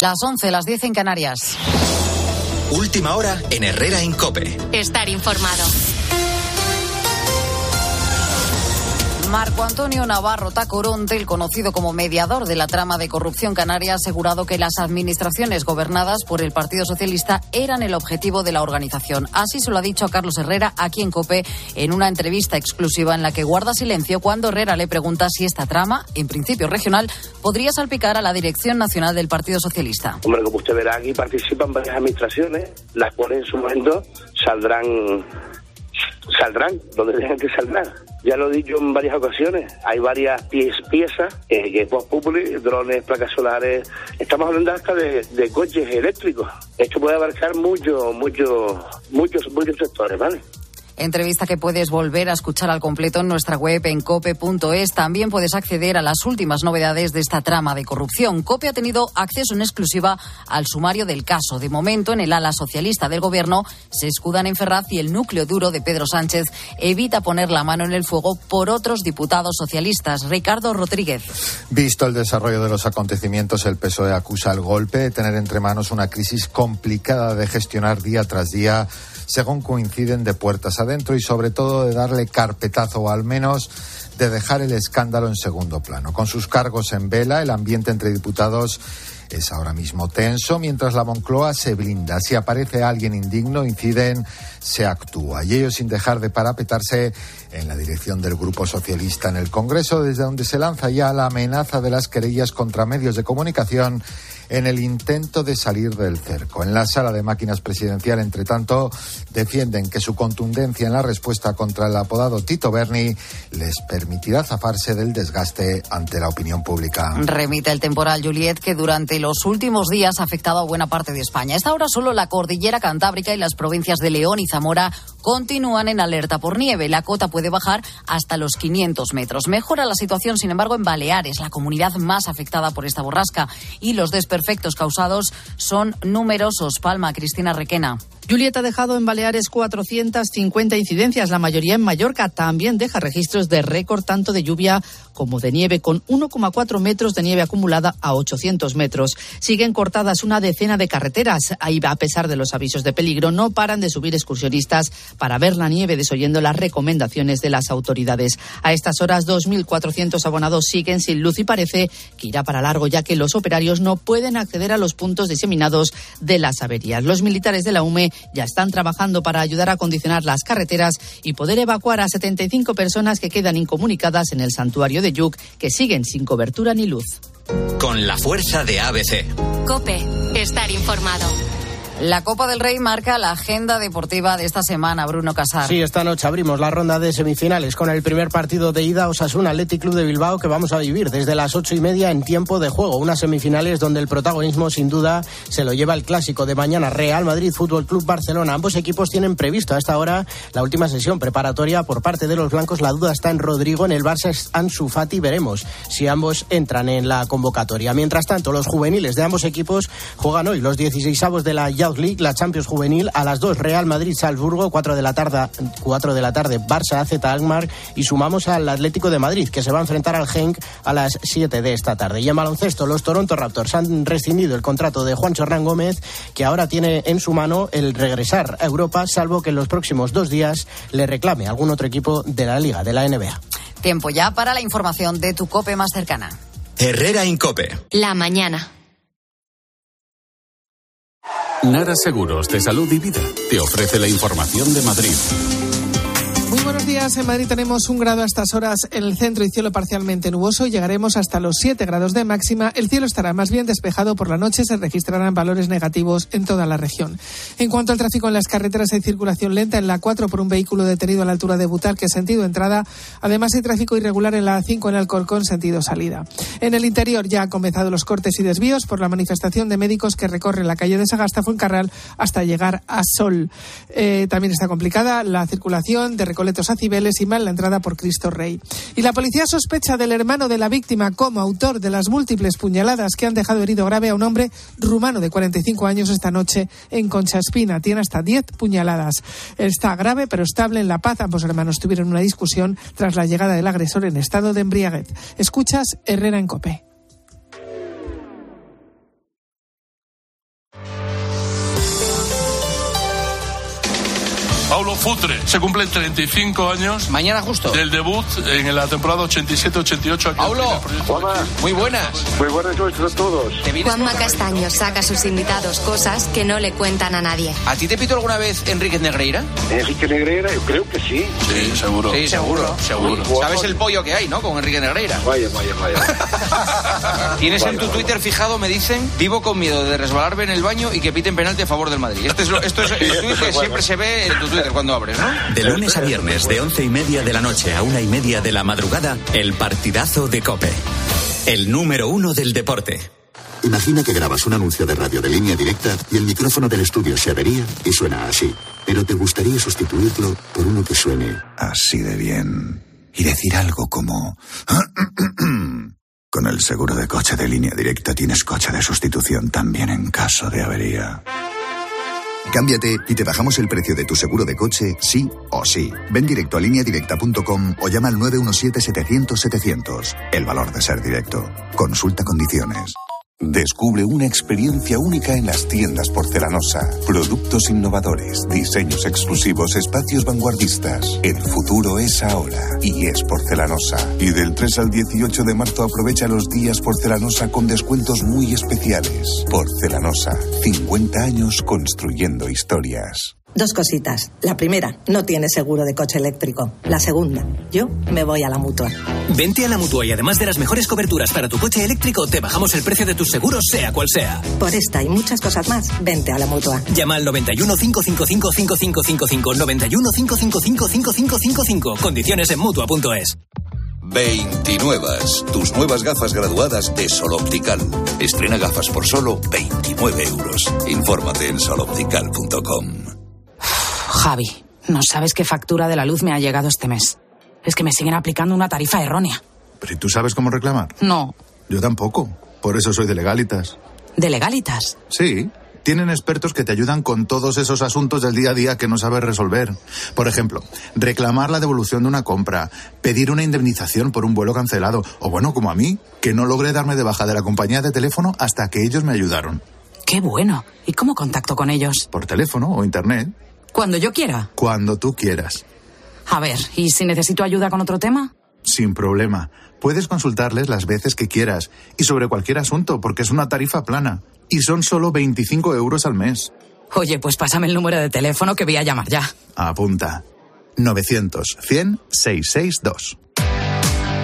Las 11, las 10 en Canarias. Última hora en Herrera en Cope. Estar informado. Marco Antonio Navarro Tacoronte, el conocido como mediador de la trama de corrupción canaria, ha asegurado que las administraciones gobernadas por el Partido Socialista eran el objetivo de la organización. Así se lo ha dicho a Carlos Herrera aquí en COPE en una entrevista exclusiva en la que guarda silencio cuando Herrera le pregunta si esta trama, en principio regional, podría salpicar a la Dirección Nacional del Partido Socialista. Hombre, como usted verá, aquí participan varias administraciones, las cuales en su momento saldrán saldrán donde tengan que saldrán. Ya lo he dicho en varias ocasiones, hay varias piezas, eh, que post drones, placas solares, estamos hablando hasta de, de coches eléctricos. Esto puede abarcar muchos, muchos, muchos, muchos sectores, ¿vale? Entrevista que puedes volver a escuchar al completo en nuestra web en cope.es. También puedes acceder a las últimas novedades de esta trama de corrupción. Cope ha tenido acceso en exclusiva al sumario del caso. De momento, en el ala socialista del gobierno se escudan en Ferraz y el núcleo duro de Pedro Sánchez evita poner la mano en el fuego por otros diputados socialistas. Ricardo Rodríguez. Visto el desarrollo de los acontecimientos, el PSOE acusa el golpe de tener entre manos una crisis complicada de gestionar día tras día según coinciden de puertas adentro y sobre todo de darle carpetazo o al menos de dejar el escándalo en segundo plano. Con sus cargos en vela, el ambiente entre diputados es ahora mismo tenso, mientras la Moncloa se blinda. Si aparece alguien indigno, inciden, se actúa. Y ello sin dejar de parapetarse en la dirección del Grupo Socialista en el Congreso, desde donde se lanza ya la amenaza de las querellas contra medios de comunicación en el intento de salir del cerco. En la sala de máquinas presidencial, entre tanto, defienden que su contundencia en la respuesta contra el apodado Tito Berni les permitirá zafarse del desgaste ante la opinión pública. Remite el temporal Juliet que durante los últimos días ha afectado a buena parte de España. Esta hora solo la cordillera cantábrica y las provincias de León y Zamora continúan en alerta por nieve. La cota puede bajar hasta los 500 metros. Mejora la situación, sin embargo, en Baleares, la comunidad más afectada por esta borrasca, y los desperfectos causados son numerosos. Palma, Cristina Requena. Julieta ha dejado en Baleares 450 incidencias, la mayoría en Mallorca. También deja registros de récord tanto de lluvia como de nieve, con 1,4 metros de nieve acumulada a 800 metros. Siguen cortadas una decena de carreteras. Ahí, a pesar de los avisos de peligro, no paran de subir excursionistas para ver la nieve, desoyendo las recomendaciones de las autoridades. A estas horas, 2.400 abonados siguen sin luz y parece que irá para largo, ya que los operarios no pueden acceder a los puntos diseminados de las averías. Los militares de la UME ya están trabajando para ayudar a condicionar las carreteras y poder evacuar a 75 personas que quedan incomunicadas en el santuario de Yuc, que siguen sin cobertura ni luz. Con la fuerza de ABC. Cope, estar informado. La Copa del Rey marca la agenda deportiva de esta semana, Bruno Casar. Sí, esta noche abrimos la ronda de semifinales con el primer partido de ida Osasuna Athletic Club de Bilbao que vamos a vivir desde las ocho y media en tiempo de juego. Unas semifinales donde el protagonismo sin duda se lo lleva el clásico de mañana Real Madrid Fútbol Club Barcelona. Ambos equipos tienen previsto a esta hora la última sesión preparatoria por parte de los blancos. La duda está en Rodrigo, en el Barça Ansu Fati. Veremos si ambos entran en la convocatoria. Mientras tanto, los juveniles de ambos equipos juegan hoy los 16 de la League, la Champions Juvenil, a las 2 Real Madrid-Salzburgo, 4 de la tarde, 4 de la tarde Barça AZ Alkmaar y sumamos al Atlético de Madrid que se va a enfrentar al Genk a las 7 de esta tarde. Y en baloncesto, los Toronto Raptors han rescindido el contrato de Juan Chorrán Gómez que ahora tiene en su mano el regresar a Europa, salvo que en los próximos dos días le reclame algún otro equipo de la Liga, de la NBA. Tiempo ya para la información de tu COPE más cercana. Herrera Incope. La mañana. Nara Seguros de Salud y Vida te ofrece la información de Madrid. Buenos días. En Madrid tenemos un grado a estas horas en el centro y cielo parcialmente nuboso. Llegaremos hasta los 7 grados de máxima. El cielo estará más bien despejado por la noche. Se registrarán valores negativos en toda la región. En cuanto al tráfico en las carreteras, hay circulación lenta en la 4 por un vehículo detenido a la altura de Butarque, sentido entrada. Además, hay tráfico irregular en la A5 en Alcorcón, sentido salida. En el interior ya han comenzado los cortes y desvíos por la manifestación de médicos que recorren la calle de Sagasta, Fuencarral, hasta llegar a Sol. Eh, también está complicada la circulación de Coletos a Cibeles y mal la entrada por Cristo Rey. Y la policía sospecha del hermano de la víctima como autor de las múltiples puñaladas que han dejado herido grave a un hombre rumano de 45 años esta noche en Concha Espina. Tiene hasta 10 puñaladas. Está grave pero estable en La Paz. Ambos hermanos tuvieron una discusión tras la llegada del agresor en estado de embriaguez. Escuchas Herrera en Cope. Futre. Se cumplen 35 años. Mañana justo. Del debut en la temporada 87-88. Paulo, muy buenas. Muy buenas noches a todos. Juanma Castaño saca a sus invitados cosas que no le cuentan a nadie. ¿A ti te pito alguna vez Enrique Negreira? Enrique Negreira, yo creo que sí. Sí, seguro. Sí, seguro, seguro. ¿Sabes el pollo que hay, no? Con Enrique Negreira. Vaya, vaya, vaya. Tienes en tu Twitter fijado, me dicen, vivo con miedo de resbalarme en el baño y que piten penalti a favor del Madrid. Este es lo- esto es el tweet que siempre se ve en tu Twitter cuando abres, ¿no? De lunes a viernes, de once y media de la noche a una y media de la madrugada, el partidazo de Cope. El número uno del deporte. Imagina que grabas un anuncio de radio de línea directa y el micrófono del estudio se avería y suena así. Pero te gustaría sustituirlo por uno que suene Así de bien. Y decir algo como... Con el seguro de coche de línea directa tienes coche de sustitución también en caso de avería. Cámbiate y te bajamos el precio de tu seguro de coche, sí o sí. Ven directo a lineadirecta.com o llama al 917-700-700. El valor de ser directo. Consulta condiciones. Descubre una experiencia única en las tiendas porcelanosa. Productos innovadores, diseños exclusivos, espacios vanguardistas. El futuro es ahora y es porcelanosa. Y del 3 al 18 de marzo aprovecha los días porcelanosa con descuentos muy especiales. Porcelanosa, 50 años construyendo historias. Dos cositas. La primera, no tiene seguro de coche eléctrico. La segunda, yo me voy a la mutua. Vente a la mutua y además de las mejores coberturas para tu coche eléctrico, te bajamos el precio de tus seguros, sea cual sea. Por esta y muchas cosas más, vente a la mutua. Llama al 91 555 5555 91 555 5555. Condiciones en mutua.es. 29. Tus nuevas gafas graduadas de Sol Optical. Estrena gafas por solo 29 euros. Infórmate en soloptical.com. Javi, no sabes qué factura de la luz me ha llegado este mes. Es que me siguen aplicando una tarifa errónea. ¿Pero ¿y tú sabes cómo reclamar? No, Yo tampoco. Por eso soy de legalitas. de legalitas. Sí. Tienen expertos que te ayudan con todos esos asuntos del día a día que no sabes resolver. Por ejemplo, reclamar la devolución de una compra, pedir una indemnización por un vuelo cancelado, o bueno, como a mí, que no logré darme de baja de la compañía de teléfono hasta que ellos me ayudaron. Qué bueno. ¿Y cómo contacto con ellos? Por teléfono o internet, Cuando yo quiera. cuando tú quieras. A ver, ¿y si necesito ayuda con otro tema? Sin problema. Puedes consultarles las veces que quieras y sobre cualquier asunto porque es una tarifa plana y son solo 25 euros al mes. Oye, pues pásame el número de teléfono que voy a llamar ya. Apunta. 900 100 662.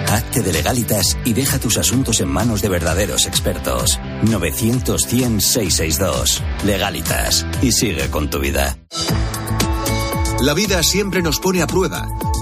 Hazte de legalitas y deja tus asuntos en manos de verdaderos expertos. 900-100-662. Legalitas. Y sigue con tu vida. La vida siempre nos pone a prueba.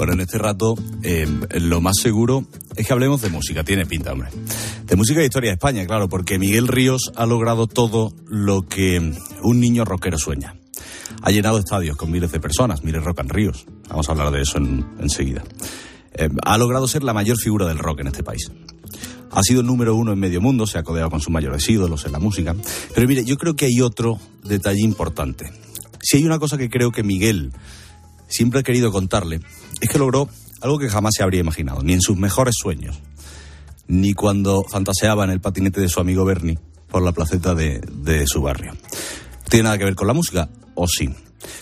Bueno, en este rato eh, lo más seguro es que hablemos de música, tiene pinta, hombre. De música e historia de España, claro, porque Miguel Ríos ha logrado todo lo que un niño rockero sueña. Ha llenado estadios con miles de personas, miles Rock and Ríos. Vamos a hablar de eso en- enseguida. Eh, ha logrado ser la mayor figura del rock en este país. Ha sido número uno en medio mundo, se ha codeado con sus mayores ídolos en la música. Pero mire, yo creo que hay otro detalle importante. Si hay una cosa que creo que Miguel siempre ha querido contarle, es que logró algo que jamás se habría imaginado, ni en sus mejores sueños, ni cuando fantaseaba en el patinete de su amigo Bernie por la placeta de, su barrio. ¿Tiene nada que ver con la música? ¿O sí?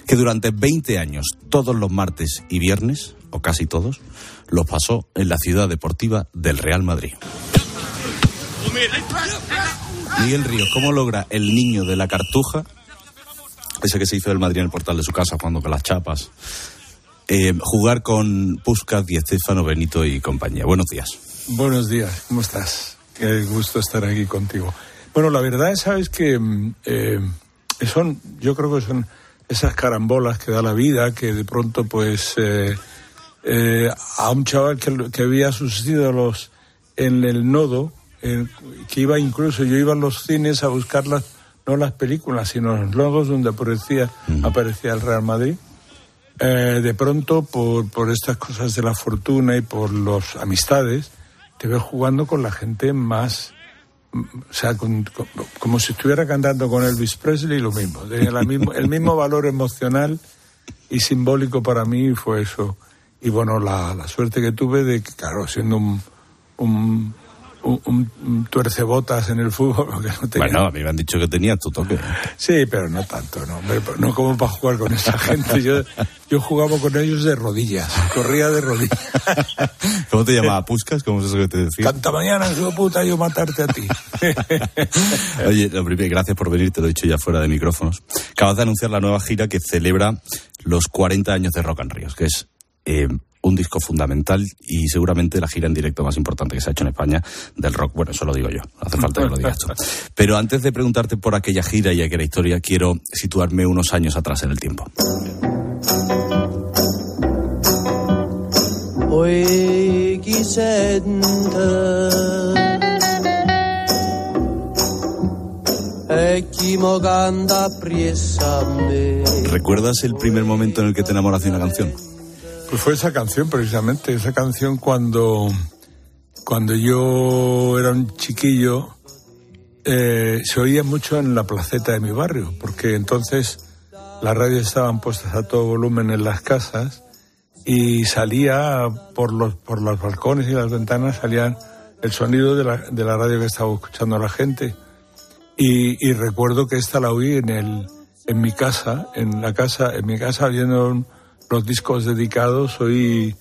Que durante 20 años, todos los martes y viernes, o casi todos, los pasó en la ciudad deportiva del Real Madrid. Miguel Ríos, ¿cómo logra el niño de la cartuja, ese que se hizo del Madrid en el portal de su casa jugando con las chapas, eh, jugar con Puskas, Di Estefano, Benito y compañía? Buenos días. Buenos días, ¿cómo estás? Qué gusto estar aquí contigo. Bueno, la verdad es, sabes que mm, eh, son, yo creo que son esas carambolas que da la vida, que de pronto, pues, eh, eh, a un chaval que, que veía a sus ídolos en el nodo, eh, que iba incluso, yo iba a los cines a buscar las, no las películas, sino los logos donde aparecía, aparecía el Real Madrid. Eh, de pronto, por, por estas cosas de la fortuna y por las amistades, te ves jugando con la gente más o sea, con- con- como si estuviera cantando con Elvis Presley, lo mismo. Tenía la mismo- el mismo valor emocional y simbólico para mí fue eso. Y bueno, la, la suerte que tuve de que, claro, siendo un, un, un, un- un tuercebotas en el fútbol, porque no tenía... Bueno, a mí me han dicho que tenías tu toque. Sí, pero no tanto, no, no como para jugar con esa gente. Yo, yo jugaba con ellos de rodillas, corría de rodillas. ¿Cómo te llamaba? ¿Puscas? ¿Cómo es eso que te decía? Canta mañana, hijo de puta, yo matarte a ti. Oye, lo primero, gracias por venir, te lo he dicho ya fuera de micrófonos. Acabas de anunciar la nueva gira que celebra los 40 años de Rock and Ríos, que es eh, un disco fundamental y seguramente la gira en directo más importante que se ha hecho en España del rock. Bueno, eso lo digo yo, no hace falta que lo digas tú. Pero antes de preguntarte por aquella gira y aquella historia, quiero situarme unos años atrás en el tiempo. ¿Recuerdas el primer momento en el que te enamoraste de una canción? Pues fue esa canción, precisamente, esa canción cuando, cuando yo era un chiquillo, eh, se oía mucho en la placeta de mi barrio, porque entonces las radios estaban puestas a todo volumen en las casas y salía por los, por los balcones y las ventanas, salían el sonido de la, de la radio que estaba escuchando la gente. Y, y recuerdo que esta la oí en, el, en mi casa, en la casa, en mi casa viendo los discos dedicados, oí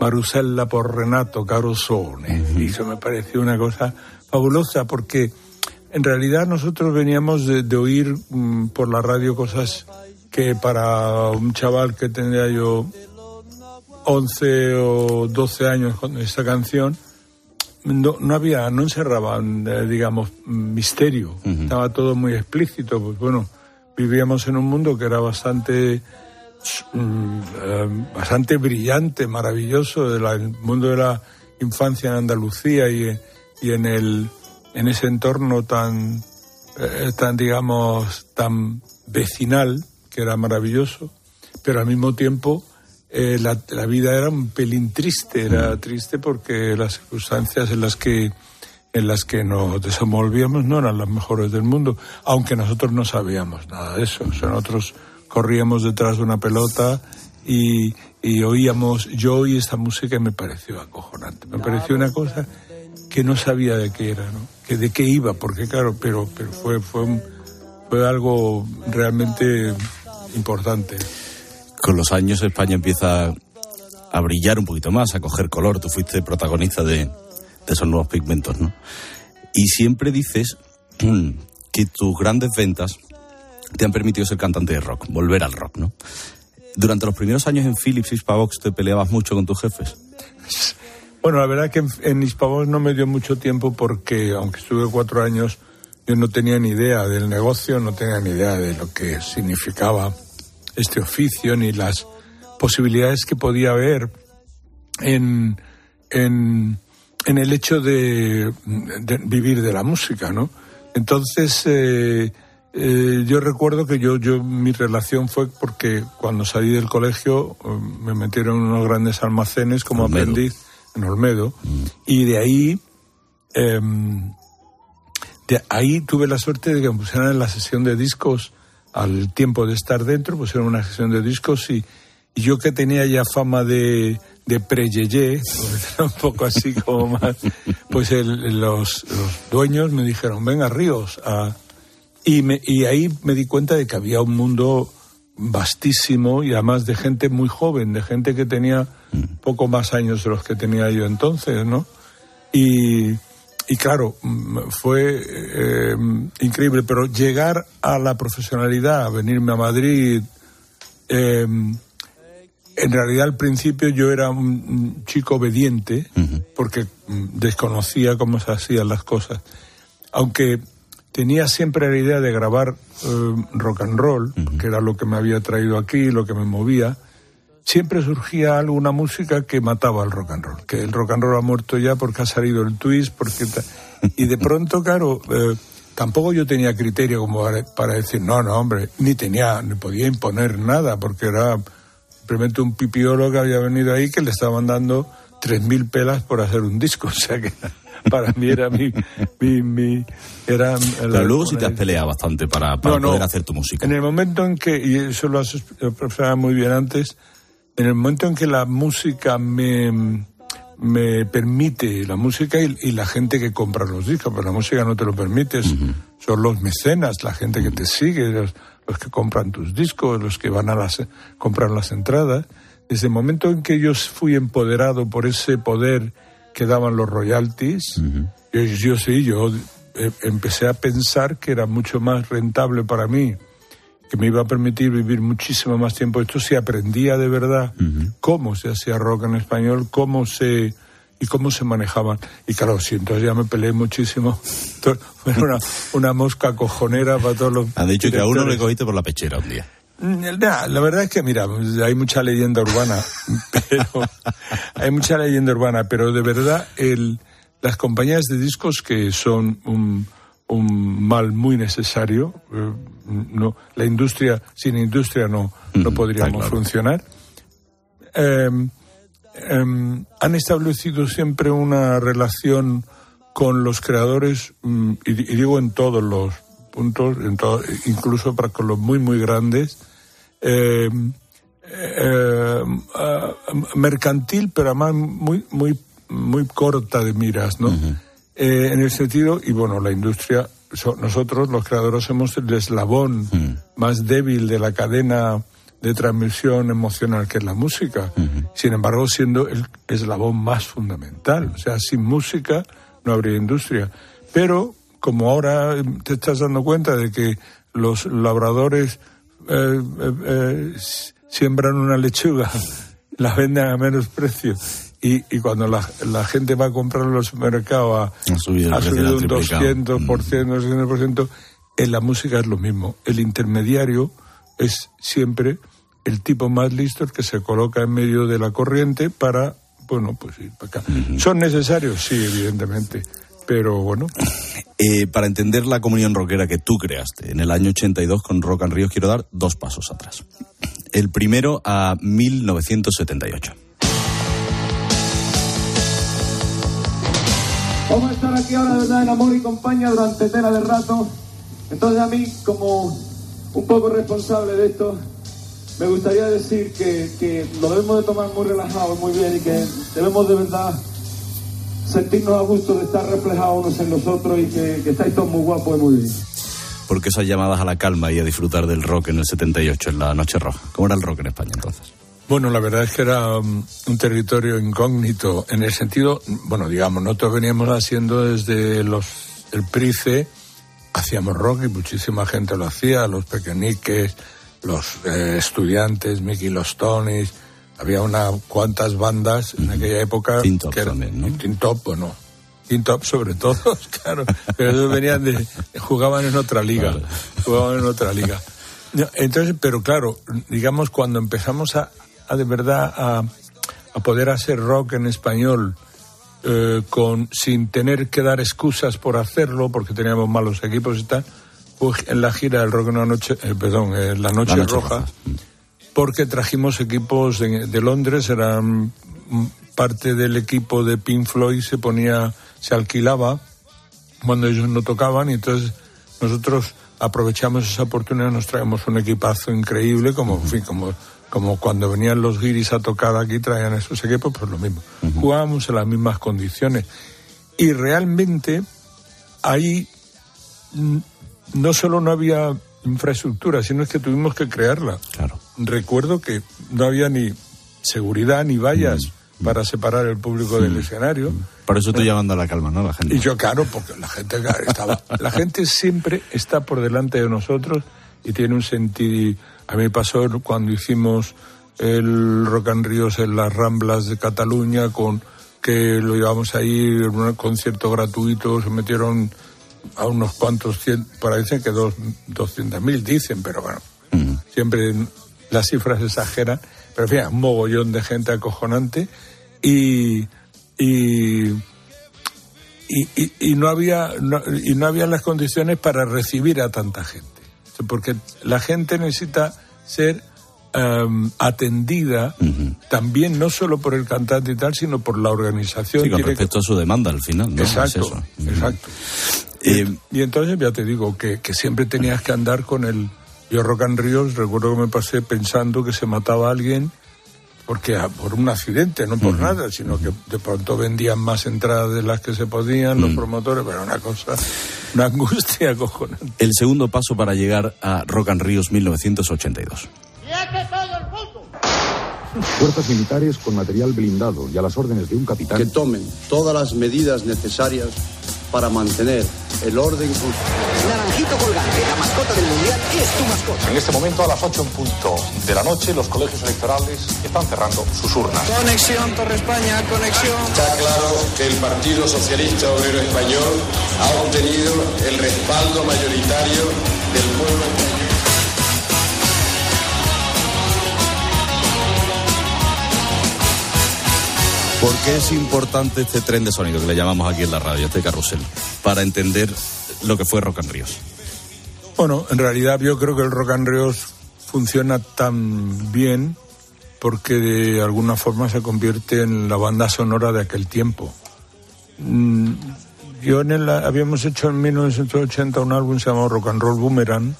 Marusella por Renato Carosone. Y eso me pareció una cosa fabulosa porque en realidad nosotros veníamos de, de oír mm, por la radio cosas que para un chaval que tendría yo 11 o 12 años con esta canción, no, no había, no encerraban, eh, digamos, misterio. Estaba todo muy explícito. Pues bueno, vivíamos en un mundo que era bastante, bastante brillante, maravilloso, de la- el mundo de la infancia en Andalucía y, y en el, en ese entorno tan, eh, tan digamos, tan vecinal, que era maravilloso, pero al mismo tiempo eh, la, la vida era un pelín triste, era triste porque las circunstancias en las que en las que nos desenvolvíamos no eran las mejores del mundo, aunque nosotros no sabíamos nada de eso. O sea, nosotros corríamos detrás de una pelota y, y oíamos, yo oí esta música y me pareció acojonante. Me pareció una cosa que no sabía de qué era, ¿no? Que de qué iba, porque claro, pero, pero fue, fue, un- fue algo realmente importante. Con los años España empieza a brillar un poquito más, a coger color. Tú fuiste protagonista de, de esos nuevos pigmentos, ¿no? Y siempre dices que tus grandes ventas te han permitido ser cantante de rock, volver al rock, ¿no? Durante los primeros años en Philips y Hispavox te peleabas mucho con tus jefes. Bueno, la verdad que en, en Hispavox no me dio mucho tiempo porque, aunque estuve cuatro años, yo no tenía ni idea del negocio, no tenía ni idea de lo que significaba este oficio, ni las posibilidades que podía haber en, en, en el hecho de, de vivir de la música, ¿no? Entonces, eh, eh, yo recuerdo que yo, yo, mi relación fue porque cuando salí del colegio eh, me metieron en unos grandes almacenes como Olmedo. aprendiz en Olmedo y de ahí, em, de ahí tuve la suerte de que me pusieran en la sesión de discos. Al tiempo de estar dentro, pusieron una sesión de discos y, y yo que tenía ya fama de, de pre-yeye, un poco así como más, pues el- los, los dueños me dijeron, venga Ríos, a- y, me, y ahí me di cuenta de que había un mundo vastísimo y además de gente muy joven, de gente que tenía poco más años de los que tenía yo entonces, ¿no? Y, y claro, mm, fue eh, increíble, pero llegar a la profesionalidad, a venirme a Madrid, eh, en realidad al principio yo era un, chico obediente, porque mm, desconocía cómo se hacían las cosas. Aunque tenía siempre la idea de grabar eh, rock and roll, que era lo que me había traído aquí, lo que me movía, siempre surgía alguna música que mataba al rock and roll, que el rock and roll ha muerto ya porque ha salido el twist, porque y de pronto, claro, eh, tampoco yo tenía criterio como para, para decir, no, no, hombre, ni tenía, ni podía imponer nada, porque era simplemente un pipiolo que había venido ahí que le estaban dando 3.000 pelas por hacer un disco, o sea que para mí era mi... mi, mi- era Pero luego sí te has peleado bastante para, para No, no. poder hacer tu música. En el momento en que, y eso lo has expresado muy bien antes, en el momento en que la música me, me permite, la música y, y la gente que compra los discos, pero la música no te lo permite, son los mecenas, la gente que te sigue, los, los que compran tus discos, los que van a las, comprar las entradas. Desde el momento en que yo fui empoderado por ese poder que daban los royalties, yo, yo sí, yo eh, empecé a pensar que era mucho más rentable para mí, que me iba a permitir vivir muchísimo más tiempo esto si aprendía de verdad cómo se hacía rock en español, cómo se y cómo se manejaban. Y claro, sí, entonces ya me peleé muchísimo. Fue una, una mosca cojonera para todos los. Han dicho que a uno le cogiste por la pechera un día. Mm, nah, la verdad es que, mira, hay mucha leyenda urbana, pero hay mucha leyenda urbana, pero de verdad el, las compañías de discos que son un, un mal muy necesario, eh, no, la industria, sin industria no, no podríamos funcionar, eh, han establecido siempre una relación con los creadores, mm, y, y digo en todos los puntos, en todo- incluso para con los muy, muy grandes, eh, eh, ah, mercantil, pero además muy, muy, muy corta de miras, ¿no? Eh, en el sentido, y bueno, la industria, so- nosotros los creadores somos el eslabón más débil de la cadena de transmisión emocional que es la música. Sin embargo, siendo el eslabón más fundamental. O sea, sin música no habría industria. Pero como ahora eh, te estás dando cuenta de que los labradores eh, eh, eh, siembran una lechuga, la venden a menos precio. Y, y cuando la, la gente va a comprar en los supermercados Ha subido ha un triplicado. 200%, 200%, en la música es lo mismo. El intermediario es siempre el tipo más listo el que se coloca en medio de la corriente para, bueno, pues ir para acá. ¿Son necesarios? Sí, evidentemente. Pero bueno, Eh, para entender la comunión rockera que tú creaste en el año 82 con Rock and Ríos, quiero dar dos pasos atrás. El primero a 1978. Vamos a estar aquí ahora de verdad en amor y compañía durante tela de rato. Entonces a mí, como un poco responsable de esto, me gustaría decir que, que lo debemos de tomar muy relajado, muy bien y que debemos de verdad sentirnos a gusto de estar reflejados unos en los otros y que, que estáis todos muy guapos y muy bien. Porque esas llamadas a la calma y a disfrutar del rock en el 78, en la Noche Roja. ¿Cómo era el rock en España entonces? Bueno, la verdad es que era um, un territorio incógnito en el sentido, bueno, digamos, nosotros veníamos haciendo desde los el Price, hacíamos rock y muchísima gente lo hacía, los pequeñiques, los eh, estudiantes, Mickey los Tonys, había unas cuantas bandas en aquella época. Tin Top que eran- también, ¿no? y Tin Top, bueno, Tin Top sobre todo, claro, pero ellos venían de, jugaban en otra liga, jugaban en otra liga. Entonces, pero claro, digamos, cuando empezamos a, a de verdad a, a poder hacer rock en español, eh, con, sin tener que dar excusas por hacerlo, porque teníamos malos equipos y tal, pues en la gira del rock en la noche, eh, perdón, en la noche, La Noche roja, Roja. Porque trajimos equipos de, de Londres, eran parte del equipo de Pink Floyd, se ponía, se alquilaba cuando ellos no tocaban y entonces nosotros aprovechamos esa oportunidad, nos traemos un equipazo increíble, como, en fin, como, como cuando venían los guiris a tocar aquí, traían esos equipos, pues lo mismo. Jugábamos en las mismas condiciones. Y realmente ahí mm, no solo no había infraestructura, sino es que tuvimos que crearla. Claro. Recuerdo que no había ni seguridad ni vallas para separar el público del escenario. Por eso estoy llamando a la calma, ¿no? La gente. Y yo, claro, porque la gente estaba. La gente siempre está por delante de nosotros y tiene un sentido. A mí pasó cuando hicimos el Rock and Ríos en las Ramblas de Cataluña, con que lo llevamos ahí en un concierto gratuito, se metieron a unos cuantos cien, por ahí dicen que dos, 200 mil dicen, pero bueno, siempre las cifras exageran, pero en fin, un mogollón de gente acojonante y, y, y, y- y no había no- y no había las condiciones para recibir a tanta gente porque la gente necesita ser em, atendida también no solo por el cantante y tal, sino por la organización. Sí, con que- respecto a su demanda al final, ¿no? Exacto, Es exacto. Eh, Y entonces ya te digo que, que siempre tenías que andar con el... Yo Rock and Ríos recuerdo que me pasé pensando que se mataba a alguien porque ah, por un accidente, no por nada, sino que de pronto vendían más entradas de las que se podían los promotores, pero una cosa, una angustia acojonante. El segundo paso para llegar a Rock and Ríos 1982. Fuerzas militares con material blindado y a las órdenes de un capitán. que tomen todas las medidas necesarias para mantener el orden. Naranjito colgante, la mascota del tu mascota. En este momento, a las 8 en punto de la noche, los colegios electorales están cerrando sus urnas. Conexión Torre España, conexión. Está claro que el Partido Socialista Obrero Español ha obtenido el respaldo mayoritario del pueblo español. ¿Por qué es importante este tren de sonido que le llamamos aquí en la radio, este carrusel? Para entender lo que fue Rock and Ríos. Bueno, en realidad yo creo que el Rock and Ríos funciona tan bien porque de alguna forma se convierte en la banda sonora de aquel tiempo. Mm, Yo en el, habíamos hecho en 1980 un álbum llamado Rock and Roll Boomerang,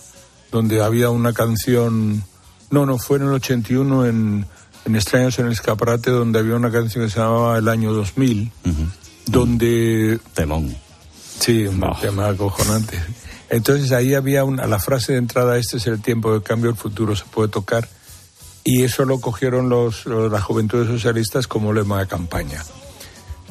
donde había una canción, no, no, fue en el 81 en, en Extraños en el Escaparate, donde había una canción que se llamaba El Año 2000, donde... Temón. Sí, un tema acojonante. Entonces ahí había una, la frase de entrada, este es el tiempo de cambio, el futuro se puede tocar, y eso lo cogieron los, los- las juventudes socialistas como lema de campaña.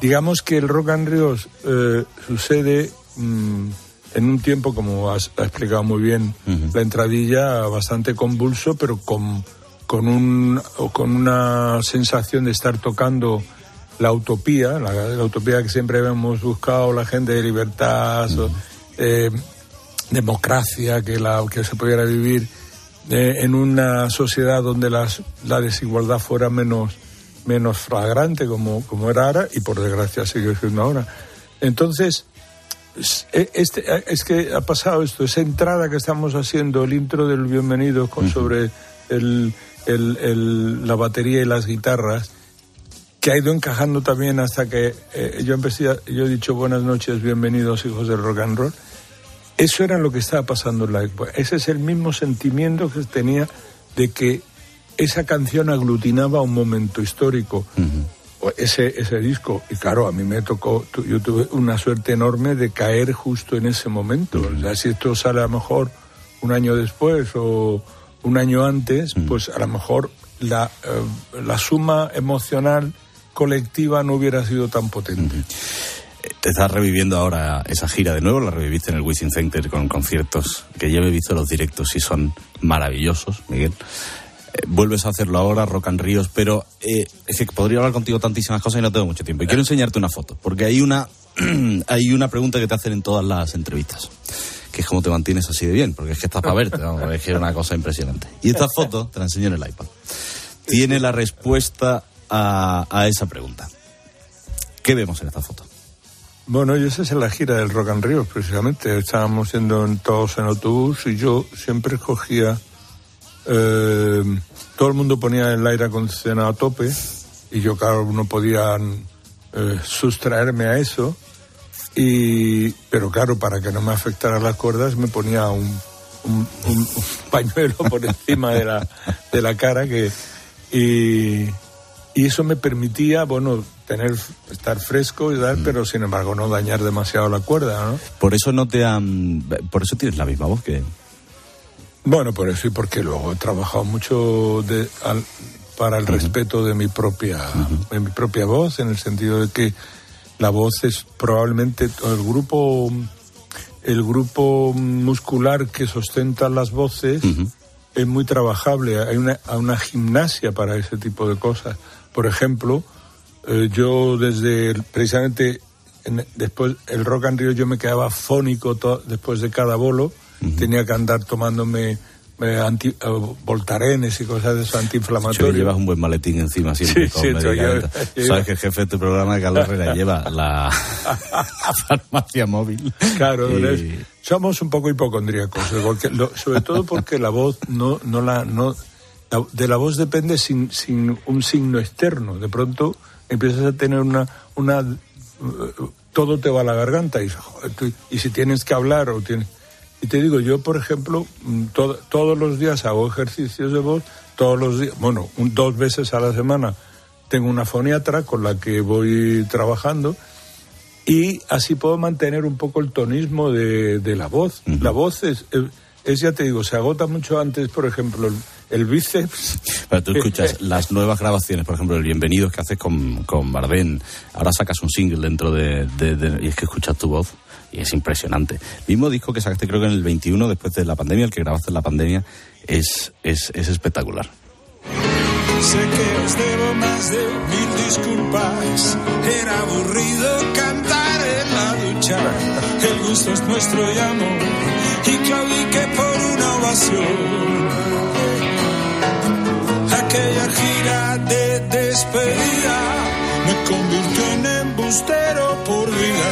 Digamos que el Rock and Ríos eh, sucede mm, en un tiempo, como has ha explicado muy bien, la entradilla bastante convulso, pero con, con, un, o con una sensación de estar tocando la utopía, la, la utopía que siempre hemos buscado, la gente de libertad, eh, democracia, que, la, que se pudiera vivir eh, en una sociedad donde las, la desigualdad fuera menos, menos flagrante como, como era ahora y por desgracia sigue siendo ahora. Entonces, es, eh, este, eh, es que ha pasado esto, esa entrada que estamos haciendo, el intro del bienvenido con, sobre el, el- el- la batería y las guitarras, que ha ido encajando también hasta que eh, yo empecé, yo he dicho buenas noches, bienvenidos hijos del rock and roll. Eso era lo que estaba pasando en la época. Ese es el mismo sentimiento que tenía de que esa canción aglutinaba un momento histórico. O Ese, ese disco, y claro, a mí me tocó, yo tuve una suerte enorme de caer justo en ese momento. O sea, si esto sale a lo mejor un año después o un año antes, pues a lo mejor la, eh, la suma emocional colectiva no hubiera sido tan potente. Te estás reviviendo ahora esa gira de nuevo, la reviviste en el Wizzing Center con conciertos que yo he visto los directos y son maravillosos, Miguel. Eh, vuelves a hacerlo ahora, Rock and Ríos, pero eh, es que podría hablar contigo tantísimas cosas y no tengo mucho tiempo. Y quiero enseñarte una foto, porque hay una, hay una pregunta que te hacen en todas las entrevistas, que es cómo te mantienes así de bien, porque es que estás para verte, vamos, es que es una cosa impresionante. Y esta foto, te la enseño en el iPad, tiene la respuesta a esa pregunta. ¿Qué vemos en esta foto? Bueno, y esa es la gira del Rock and Ríos, precisamente. Estábamos yendo en, todos en autobús y yo siempre escogía. eh, todo el mundo ponía el aire acondicionado a tope y yo, claro, no podía eh, sustraerme a eso. Y, pero claro, para que no me afectaran las cuerdas, me ponía un, un- pañuelo por encima de la, de la cara que, y eso me permitía, bueno, tener, estar fresco y dar, pero sin embargo no dañar demasiado la cuerda, ¿no? Por eso no te han. Por eso tienes la misma voz que. Bueno, por eso y porque luego he trabajado mucho de, al- para el respeto de mi propia de mi propia voz, en el sentido de que la voz es probablemente el grupo el grupo muscular que sustenta las voces es muy trabajable. Hay una, hay una gimnasia para ese tipo de cosas. Por ejemplo, eh, yo desde el- precisamente en- después el rock and río yo me quedaba fónico to- después de cada bolo. Tenía que andar tomándome eh, anti, eh, voltarenes y cosas de eso Che, antiinflamatorias. llevas un buen maletín encima siempre Sí, con sí, yo- medicamentos. yo- Sabes que el jefe de este programa, Carlos Herrera, lleva la farmacia móvil. Claro, Y- somos un poco hipocondríacos, porque lo- sobre todo porque la voz no, no la no la- de la voz depende sin, sin un signo externo. De pronto empiezas a tener una, una eh, todo te va a la garganta y, y si tienes que hablar o tienes y te digo yo por ejemplo mm, to- todos los días hago ejercicios de voz todos los días bueno un- dos veces a la semana tengo una foniatra con la que voy trabajando y así puedo mantener un poco el tonismo de, de la voz. La voz es, es, ya te digo, se agota mucho antes, por ejemplo, el, bíceps. Pero tú escuchas las nuevas grabaciones, por ejemplo, el Bienvenidos que haces con, con Bardén. Ahora sacas un single dentro de, de- de- Y es que escuchas tu voz y es impresionante. Mismo disco que sacaste creo que en el 21, después de la pandemia, el que grabaste en la pandemia, es, es, es espectacular. Sé que os debo más de mil disculpas. Era aburrido cantar en la ducha. El gusto es nuestro y amor. Y claudiqué por una ovación. Gira de despedida me convirtió en embustero por vida.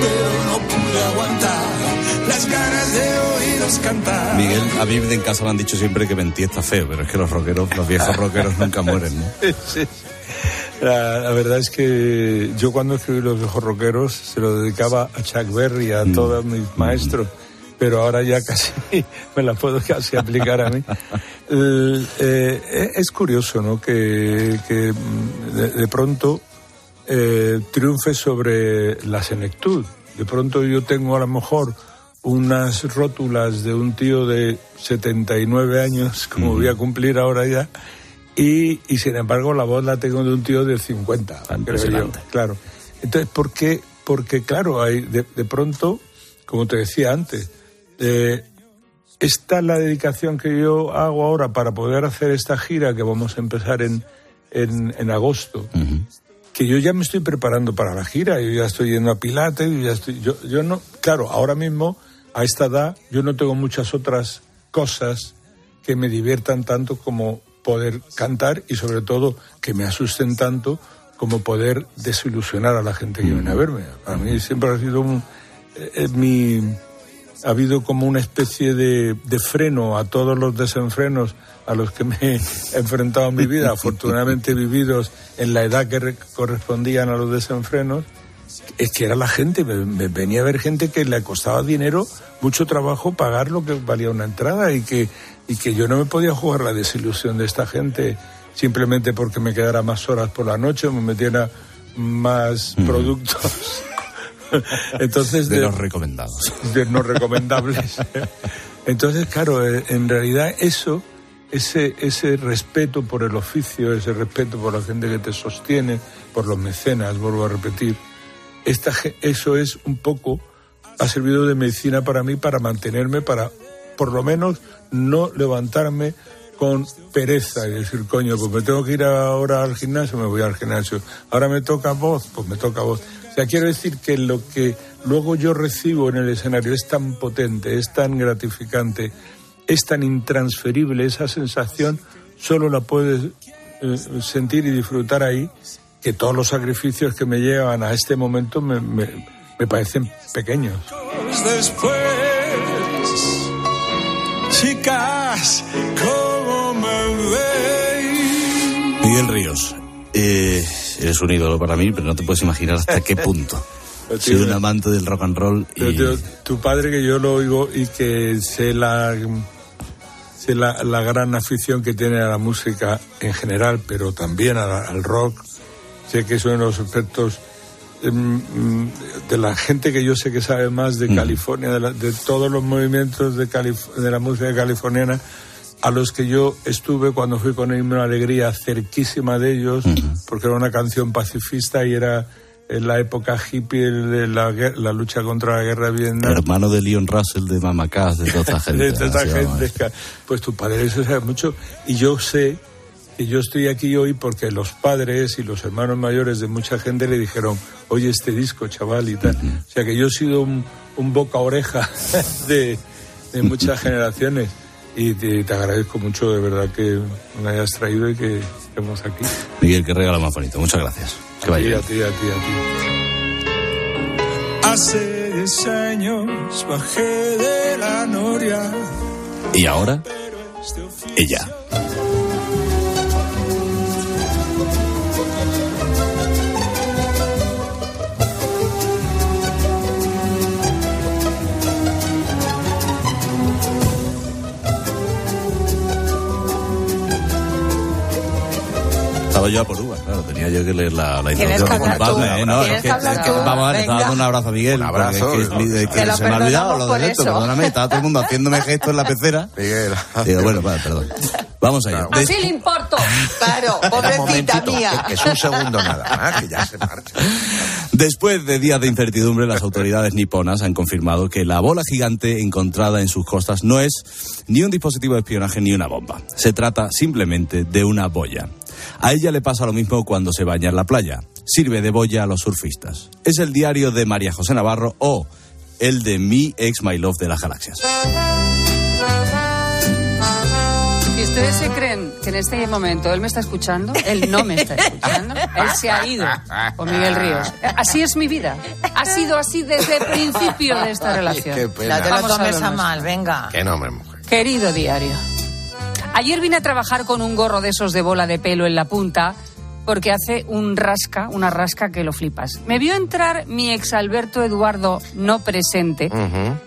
Pero no pude aguantar las ganas de oíros cantar. Miguel, a mí en casa me han dicho siempre que Mentí está feo, pero es que los rockeros, los viejos rockeros nunca mueren, ¿no? Sí. La, la verdad es que yo cuando escribí Los Viejos Rockeros se lo dedicaba a Chuck Berry, a todos mis maestros, pero ahora ya casi me la puedo casi aplicar a mí. El, eh, es curioso, ¿no? Que, que, mm, de, de pronto eh, triunfe sobre la senectud. De pronto yo tengo a lo mejor unas rótulas de un tío de 79 años, como voy a cumplir ahora ya, y, y sin embargo la voz la tengo de un tío de 50, creo yo. Claro. Entonces, ¿por qué? Porque, claro, hay de, de pronto, como te decía antes, eh, esta es la dedicación que yo hago ahora para poder hacer esta gira que vamos a empezar en, en, en agosto. Que yo ya me estoy preparando para la gira, yo ya estoy yendo a Pilates, yo ya estoy. Yo, yo no. Claro, ahora mismo, a esta edad, yo no tengo muchas otras cosas que me diviertan tanto como poder cantar y sobre todo que me asusten tanto como poder desilusionar a la gente que viene a verme. Para mí siempre ha sido un, eh, eh, mi, ha habido como una especie de, de freno a todos los desenfrenos a los que me he enfrentado en mi vida, afortunadamente vividos en la edad que re- correspondían a los desenfrenos, es que era la gente, me, me venía a ver gente que le costaba dinero, mucho trabajo pagar lo que valía una entrada y que, y que yo no me podía jugar la desilusión de esta gente simplemente porque me quedara más horas por la noche o me metiera más productos. Entonces, De los recomendados. de no recomendables. Entonces, claro, eh, en realidad eso, ese, ese respeto por el oficio, ese respeto por la gente que te sostiene, por los mecenas, vuelvo a repetir, esta, eso es un poco, ha servido de medicina para mí para mantenerme, para por lo menos no levantarme con pereza y decir, coño, pues me tengo que ir ahora al gimnasio, me voy al gimnasio. Ahora me toca voz, pues me toca voz. O sea, quiero decir que lo que luego yo recibo en el escenario es tan potente, es tan gratificante, es tan intransferible, esa sensación solo la puedes eh, sentir y disfrutar ahí, que todos los sacrificios que me llevan a este momento me, me- me parecen pequeños. después. Chicas, ¿cómo me veis? Miguel Ríos, eh, eres un ídolo para mí, pero no te puedes imaginar hasta qué punto. Soy un amante del rock and roll Pero, y tío, tu padre que yo lo oigo y que sé la sé la, la gran afición que tiene a la música en general, pero también a- al rock. Sé que es uno de los aspectos em, mm, de la gente que yo sé que sabe más de California, de, la- de todos los movimientos de, Calif- de la música californiana, a los que yo estuve cuando fui con Himno Alegría cerquísima de ellos, porque era una canción pacifista y era en la época hippie de la, la lucha contra la guerra de Vietnam. hermano de Leon Russell, de Mama Cass, de toda esta gente. de vamos. gente. Pues tu padre eso sabe mucho. Y yo sé que yo estoy aquí hoy porque los padres y los hermanos mayores de mucha gente le dijeron, oye, este disco, chaval, y tal. O sea que yo he sido un, un boca-oreja de, de muchas generaciones. Y te, te agradezco mucho, de verdad, que me hayas traído y que estemos aquí. Miguel, qué regalo más bonito. Muchas gracias. Que A vaya ti, bien. a ti, a ti, a ti. Hace diez años bajé de la noria. Y ahora, ella. Estaba yo a por uvas, claro, tenía yo que leer la, la introducción. Disculpadme. ¿eh? No, es que, es que- vamos a ver, estaba dando un abrazo a Miguel. Un abrazo. es que- es que se me ha olvidado lo del esto, perdóname, estaba todo el mundo haciéndome gestos en la pecera. Miguel. Digo, bueno, vale, perdón. Vamos allá. Des- Así le importo. Claro, pobrecita mía. que, que es un segundo nada más, que ya se marcha. Después de días de incertidumbre, las autoridades niponas han confirmado que la bola gigante encontrada en sus costas no es ni un dispositivo de espionaje ni una bomba. Se trata simplemente de una boya. A ella le pasa lo mismo cuando se baña en la playa. Sirve de boya a los surfistas. Es el diario de María José Navarro o el de mi ex My Love de las galaxias. Ustedes se creen que en este momento él me está escuchando, él no me está escuchando. Él se ha ido con Miguel Ríos. Así es mi vida. Ha sido así desde el principio de esta relación. Qué pena. No te lo a a mal, venga. Qué nombre, mujer. Querido diario. Ayer vine a trabajar con un gorro de esos de bola de pelo en la punta porque hace un rasca, una rasca que lo flipas. Me vio entrar mi ex Alberto Eduardo no presente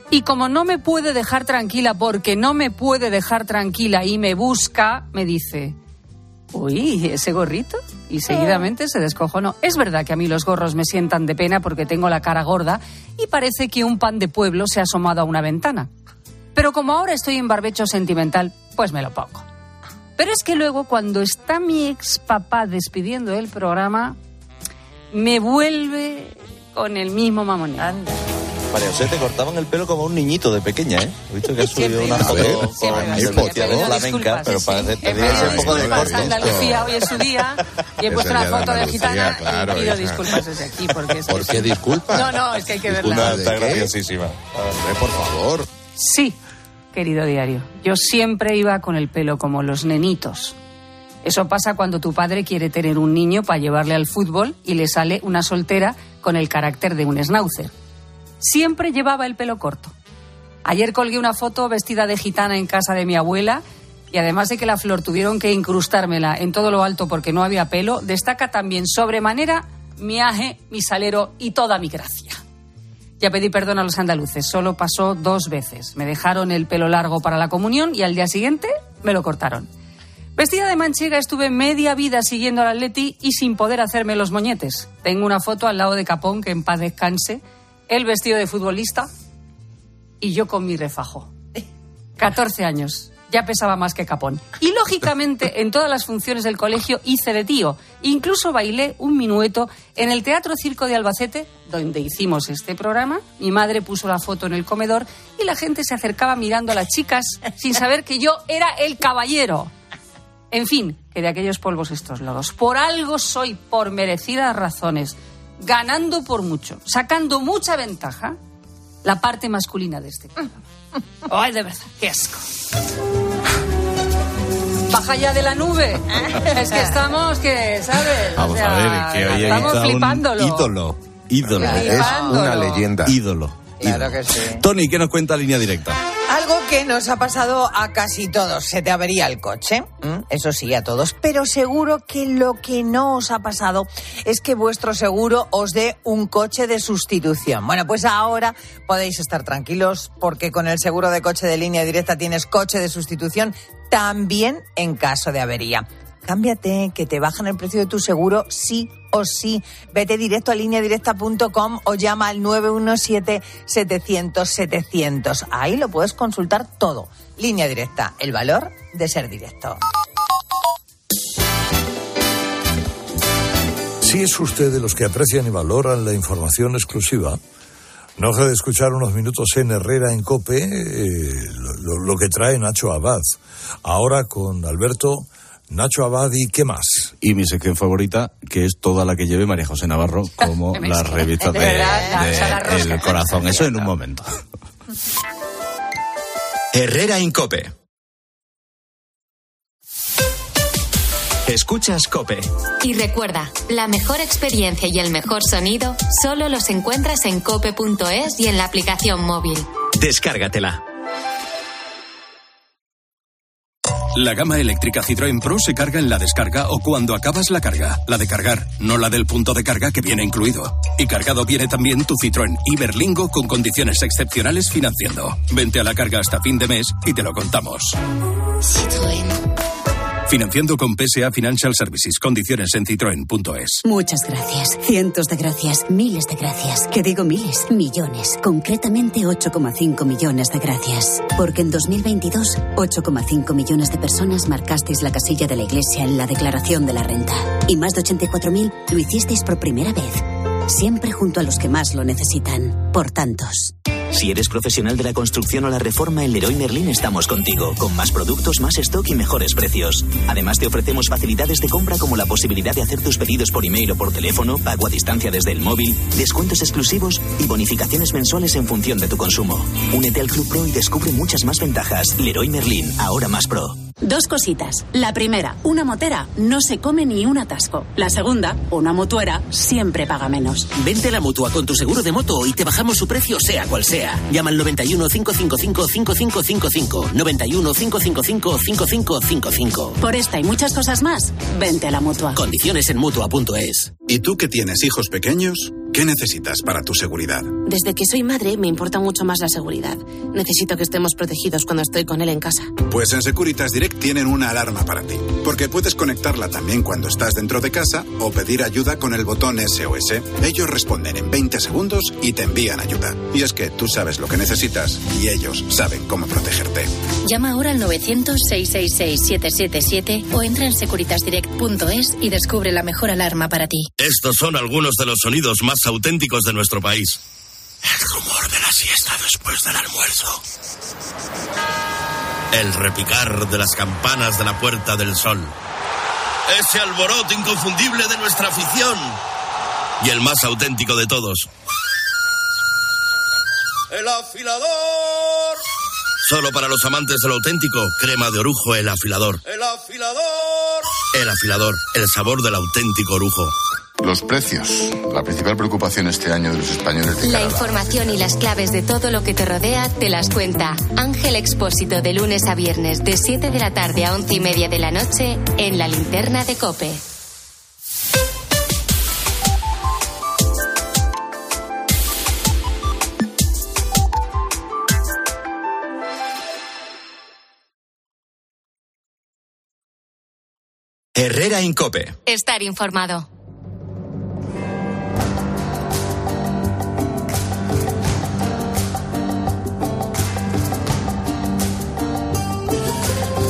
y como no me puede dejar tranquila porque no me puede dejar tranquila y me busca, me dice, uy, ese gorrito. Y seguidamente se descojonó. Es verdad que a mí los gorros me sientan de pena porque tengo la cara gorda y parece que un pan de pueblo se ha asomado a una ventana. Pero como ahora estoy en barbecho sentimental, pues me lo pongo. Pero es que luego, cuando está mi ex papá despidiendo el programa, me vuelve con el mismo mamoneo. María José, te cortaban el pelo como un niñito de pequeña, ¿eh? He visto que has subido una foto con flamenca, pero sí, parece pedido un poco de corte. Andalucía, hoy es su día, y he Es puesto de foto de gitana claro, y pido disculpas desde aquí. Porque es ¿Por que qué disculpas? No, no, es que hay que verla. ¿de Está graciosísima. Por favor. Sí, querido diario. Yo siempre iba con el pelo como los nenitos. Eso pasa cuando tu padre quiere tener un niño para llevarle al fútbol y le sale una soltera con el carácter de un schnauzer. Siempre llevaba el pelo corto. Ayer colgué una foto vestida de gitana en casa de mi abuela y además de que la flor tuvieron que incrustármela en todo lo alto porque no había pelo, destaca también sobremanera mi aje, mi salero y toda mi gracia. Ya pedí perdón a los andaluces, solo pasó dos veces. Me dejaron el pelo largo para la comunión y al día siguiente me lo cortaron. Vestida de manchega estuve media vida siguiendo al Atleti y sin poder hacerme los moñetes. Tengo una foto al lado de Capón, que en paz descanse, él vestido de futbolista y yo con mi refajo. 14 años. Ya pesaba más que Capón. Y lógicamente, en todas las funciones del colegio hice de tío. Incluso bailé un minueto en el Teatro Circo de Albacete, donde hicimos este programa. Mi madre puso la foto en el comedor y la gente se acercaba mirando a las chicas sin saber que yo era el caballero. En fin, que de aquellos polvos estos lodos. Por algo soy, por merecidas razones, ganando por mucho, sacando mucha ventaja, la parte masculina de este programa. Ay, de verdad, qué asco. Baja ya de la nube. Es que estamos, que, ¿sabes? O Vamos sea, a ver, que hoy he estamos a un flipándolo. ídolo. Ídolo. Flipándolo. Es una leyenda. Ídolo. Claro que sí. Tony, ¿qué nos cuenta línea directa? Algo que nos ha pasado a casi todos. Se te avería el coche. Eso sí, a todos. Pero seguro que lo que no os ha pasado es que vuestro seguro os dé un coche de sustitución. Bueno, pues ahora podéis estar tranquilos porque con el seguro de coche de línea directa tienes coche de sustitución también en caso de avería. Cámbiate, que te bajan el precio de tu seguro sí o sí. Vete directo a lineadirecta.com o llama al 917-700-700. Ahí lo puedes consultar todo. Línea directa, el valor de ser directo. Si es usted de los que aprecian y valoran la información exclusiva, no deje de escuchar unos minutos en Herrera en Cope, eh, lo que trae Nacho Abad. Ahora con Alberto, Nacho Abad y qué más. Y mi sección favorita, que es toda la que lleve María José Navarro, como las revistas de. El Corazón. Eso en un momento. Herrera Incope. Escuchas Cope. Y recuerda, la mejor experiencia y el mejor sonido solo los encuentras en cope.es y en la aplicación móvil. Descárgatela. La gama eléctrica Citroën Pro se carga en la descarga o cuando acabas la carga. La de cargar, no la del punto de carga que viene incluido. Y cargado viene también tu Citroën Iberlingo con condiciones excepcionales financiando. Vente a la carga hasta fin de mes y te lo contamos. Citroën. Financiando con PSA Financial Services. Condiciones en citroen.es. Muchas gracias. Cientos de gracias. Miles de gracias. Que digo miles. Millones. Concretamente 8,5 millones de gracias. Porque en 2022, 8,5 millones de personas marcasteis la casilla de la Iglesia en la declaración de la renta. Y más de 84.000 lo hicisteis por primera vez. Siempre junto a los que más lo necesitan. Por tantos. Si eres profesional de la construcción o la reforma, en Leroy Merlin estamos contigo, con más productos, más stock y mejores precios. Además, te ofrecemos facilidades de compra como la posibilidad de hacer tus pedidos por email o por teléfono, pago a distancia desde el móvil, descuentos exclusivos y bonificaciones mensuales en función de tu consumo. Únete al Club Pro y descubre muchas más ventajas. Leroy Merlin, ahora más pro. Dos cositas. La primera, una motera no se come ni un atasco. La segunda, una motuera siempre paga menos. Vente a la mutua con tu seguro de moto y te bajamos su precio sea cual sea. Llama al 91 555 5555. 91 555 5555. Por esta y muchas cosas más, vente a la mutua. Condiciones en mutua.es. ¿Y tú que tienes hijos pequeños? ¿Qué necesitas para tu seguridad? Desde que soy madre me importa mucho más la seguridad. Necesito que estemos protegidos cuando estoy con él en casa. Pues en Securitas Direct tienen una alarma para ti. Porque puedes conectarla también cuando estás dentro de casa o pedir ayuda con el botón SOS. Ellos responden en 20 segundos y te envían ayuda. Y es que tú sabes lo que necesitas y ellos saben cómo protegerte. Llama ahora al 900-666-777 o entra en securitasdirect.es y descubre la mejor alarma para ti. Estos son algunos de los sonidos más auténticos de nuestro país. El rumor de la siesta después del almuerzo. El repicar de las campanas de la Puerta del Sol. Ese alboroto inconfundible de nuestra afición. Y el más auténtico de todos. El afilador. Solo para los amantes del auténtico, crema de orujo, el afilador. El afilador. El afilador, el sabor del auténtico orujo. Los precios, la principal preocupación este año de los españoles. De la información y las claves de todo lo que te rodea te las cuenta Ángel Expósito de lunes a viernes de 7 de la tarde a 11 y media de la noche en la linterna de Cope. Herrera Incope. Estar informado.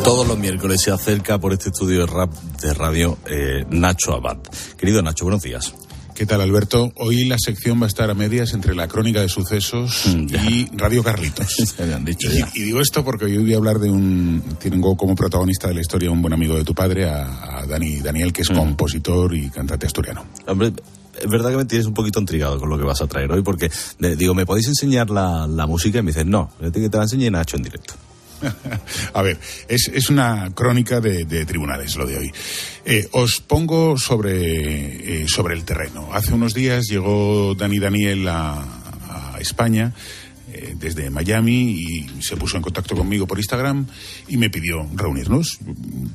Todos los miércoles se acerca por este estudio de rap de radio eh, Nacho Abad. Querido Nacho, buenos días. ¿Qué tal, Alberto? Hoy la sección va a estar a medias entre la crónica de sucesos y Radio Carlitos. Se me han dicho y, ya. y digo esto porque hoy voy a hablar de un. Tengo como protagonista de la historia un buen amigo de tu padre, a, a Dani Daniel, que es compositor y cantante asturiano. Hombre, es verdad que me tienes un poquito intrigado con lo que vas a traer hoy, porque digo, ¿me podéis enseñar la, la música? Y me dices, no, que te la enseñe Nacho en directo. A ver, es, es una crónica de, de tribunales lo de hoy. Eh, os pongo sobre, eh, sobre el terreno. Hace unos días llegó Dani Daniel a, a España eh, desde Miami y se puso en contacto conmigo por Instagram y me pidió reunirnos.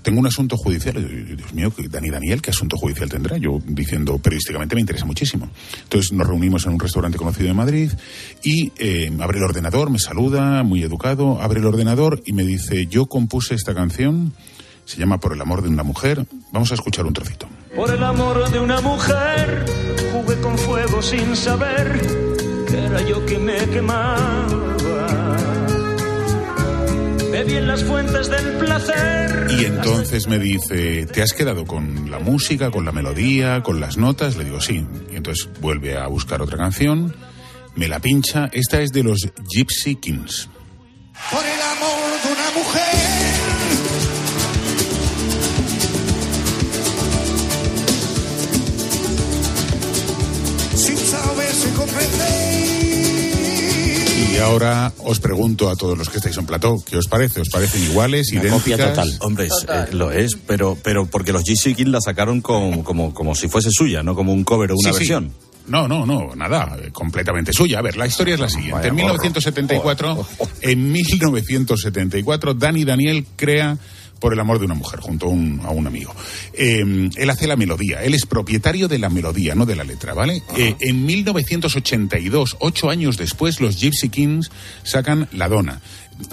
Tengo un asunto judicial. Yo, Dios mío, Dani Daniel, ¿qué asunto judicial tendrá? Yo diciendo periodísticamente me interesa muchísimo. Entonces nos reunimos en un restaurante conocido de Madrid y eh, abre el ordenador, me saluda, muy educado, abre el ordenador y me dice, yo compuse esta canción, se llama Por el amor de una mujer. Vamos a escuchar un trocito. Por el amor de una mujer, jugué con fuego sin saber era yo que me quemaba. Bebí en las fuentes del placer. Y entonces me dice, ¿te has quedado con la música, con la melodía, con las notas? Le digo, sí. Y entonces vuelve a buscar otra canción, me la pincha. Esta es de los Gypsy Kings. Por el amor de una mujer. Y ahora os pregunto a todos los que estáis en plató, ¿qué os parece? ¿Os parecen iguales, Una idénticas? copia total. Hombre, es- eh, lo es, pero, pero porque los GC Kids la sacaron con- como, como si fuese suya, no como un cover o una Sí, sí. versión. No, no, no, nada, eh, completamente suya. A ver, la historia es la siguiente. En 1974, en 1974, Dani Daniel crea por el amor de una mujer, junto a un, a un amigo. Eh, él hace la melodía, él es propietario de la melodía, no de la letra, ¿vale? Eh, en 1982, ocho años después, los Gypsy Kings sacan La Dona.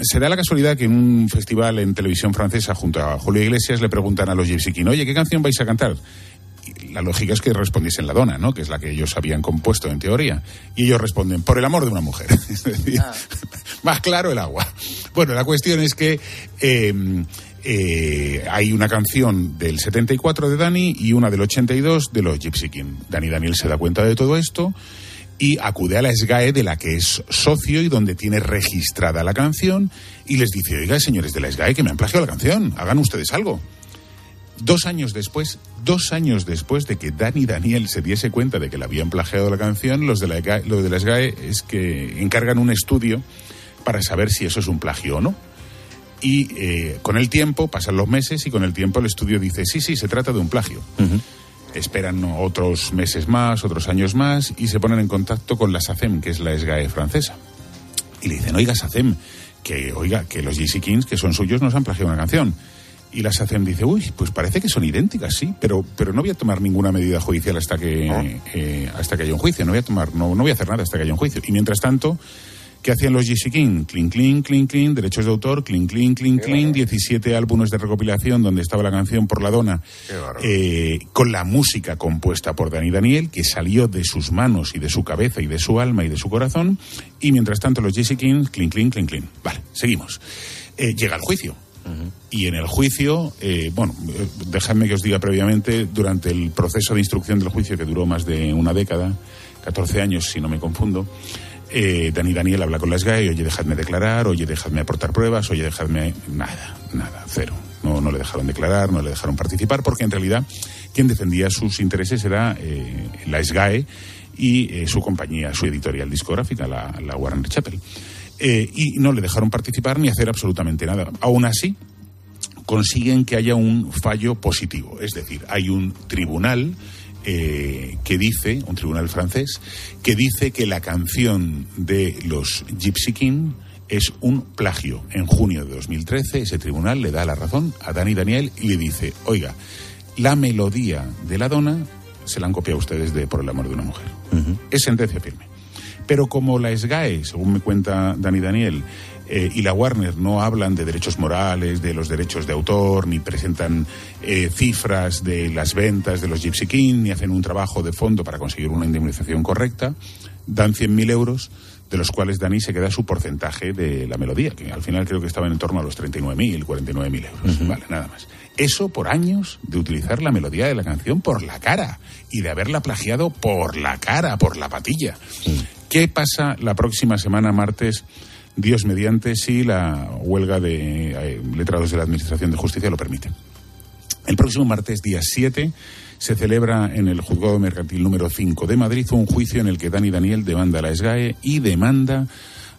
Se da la casualidad que en un festival en televisión francesa, junto a Julio Iglesias, le preguntan a los Gypsy Kings, oye, ¿qué canción vais a cantar? La lógica es que respondiesen La Dona, ¿no? Que es la que ellos habían compuesto en teoría. Y ellos responden, por el amor de una mujer. Es decir, más claro el agua. Bueno, la cuestión es que eh, eh, hay una canción del 74 de Dani y una del 82 de los Gypsy King. Dani Daniel se da cuenta de todo esto y acude a la SGAE de la que es socio y donde tiene registrada la canción y les dice, oiga, señores de la SGAE, que me han plagiado la canción, hagan ustedes algo. Dos años después, dos años después de que Dani Daniel se diese cuenta de que le habían plagiado la canción, los de la, SGAE, lo de la SGAE es que encargan un estudio para saber si eso es un plagio o no. Y eh, con el tiempo, pasan los meses y con el tiempo el estudio dice, sí, sí, se trata de un plagio. Esperan otros meses más, otros años más y se ponen en contacto con la SACEM, que es la SGAE francesa. Y le dicen, oiga, SACEM, que oiga, que los GC Kings, que son suyos, nos han plagiado una canción. Y la SACEM dice, uy, pues parece que son idénticas, sí, pero, pero no voy a tomar ninguna medida judicial hasta que, eh, hasta que haya un juicio, no voy a tomar, no, no voy a hacer nada hasta que haya un juicio. Y mientras tanto, ¿Qué hacían los GC King? Clean, clean, clean, clean, derechos de autor, clean, clean, clean, clean, 17 álbumes de recopilación donde estaba la canción por la dona, eh, con la música compuesta por Dani Daniel, que salió de sus manos y de su cabeza y de su alma y de su corazón, y mientras tanto los GC King, clean, clean, clean, clean. Vale, seguimos. Eh, llega el juicio. Y en el juicio, eh, bueno, eh, dejadme que os diga previamente, durante el proceso de instrucción del juicio, que duró más de una década, 14 años si no me confundo, eh, Dani Daniel habla con la SGAE, oye, dejadme declarar, oye, dejadme aportar pruebas, oye, dejadme... Nada, nada, cero. No, no le dejaron declarar, no le dejaron participar, porque en realidad quien defendía sus intereses era eh, la SGAE y eh, su compañía, su editorial discográfica, la, la Warner Chappell. Eh, y no le dejaron participar ni hacer absolutamente nada. Aún así, consiguen que haya un fallo positivo. Es decir, hay un tribunal eh, que dice, un tribunal francés, que dice que la canción de los Gypsy King es un plagio. En junio de 2013 ese tribunal le da la razón a Dani Daniel y le dice, oiga, la melodía de la dona se la han copiado ustedes de Por el amor de una mujer. Es sentencia firme. Pero como la SGAE, según me cuenta Dani Daniel, eh, y la Warner no hablan de derechos morales, de los derechos de autor, ni presentan eh, cifras de las ventas de los Gypsy King, ni hacen un trabajo de fondo para conseguir una indemnización correcta, dan 100.000 euros, de los cuales Dani se queda su porcentaje de la melodía, que al final creo que estaba en torno a los 39.000, 49.000 euros. Vale, nada más. Eso por años de utilizar la melodía de la canción por la cara y de haberla plagiado por la cara, por la patilla. ¿Qué pasa la próxima semana, martes? Dios mediante, si la huelga de eh, letrados de la Administración de Justicia lo permite. El próximo martes, día 7, se celebra en el Juzgado Mercantil número 5 de Madrid un juicio en el que Dani Daniel demanda a la SGAE y demanda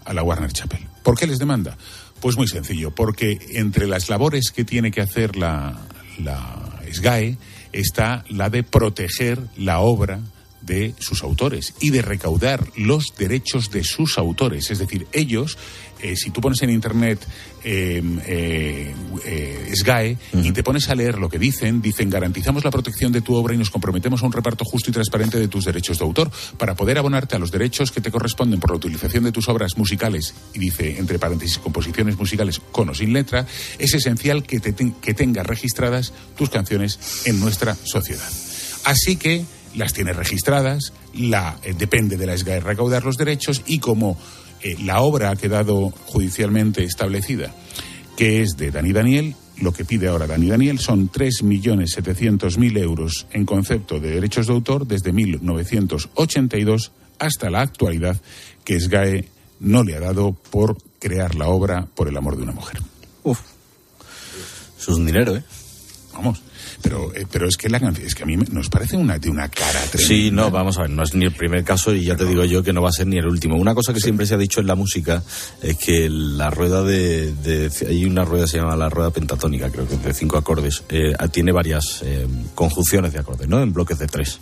a la Warner Chappell. ¿Por qué les demanda? Pues muy sencillo, porque entre las labores que tiene que hacer la, la SGAE está la de proteger la obra de sus autores y de recaudar los derechos de sus autores. Es decir, ellos, eh, si tú pones en internet eh, eh, eh, SGAE y te pones a leer lo que dicen, dicen garantizamos la protección de tu obra y nos comprometemos a un reparto justo y transparente de tus derechos de autor para poder abonarte a los derechos que te corresponden por la utilización de tus obras musicales y dice entre paréntesis composiciones musicales con o sin letra, es esencial que, te ten- que tengas registradas tus canciones en nuestra sociedad. Así que las tiene registradas, la, eh, depende de la SGAE recaudar los derechos y como eh, la obra ha quedado judicialmente establecida, que es de Dani Daniel, lo que pide ahora Dani Daniel son 3.700.000 euros en concepto de derechos de autor desde 1982 hasta la actualidad que SGAE no le ha dado por crear la obra por el amor de una mujer. Uf. Eso es un dinero, ¿eh? Vamos. Pero, eh, pero es que la canción, es que a mí nos parece una, de una cara tremenda. Sí, no, vamos a ver, no es ni el primer caso y ya te digo yo que no va a ser ni el último. Una cosa que siempre se ha dicho en la música es que la rueda de, de- hay una rueda que se llama la rueda pentatónica, creo que es de cinco acordes, eh, tiene varias eh, conjunciones de acordes, ¿no? En bloques de tres.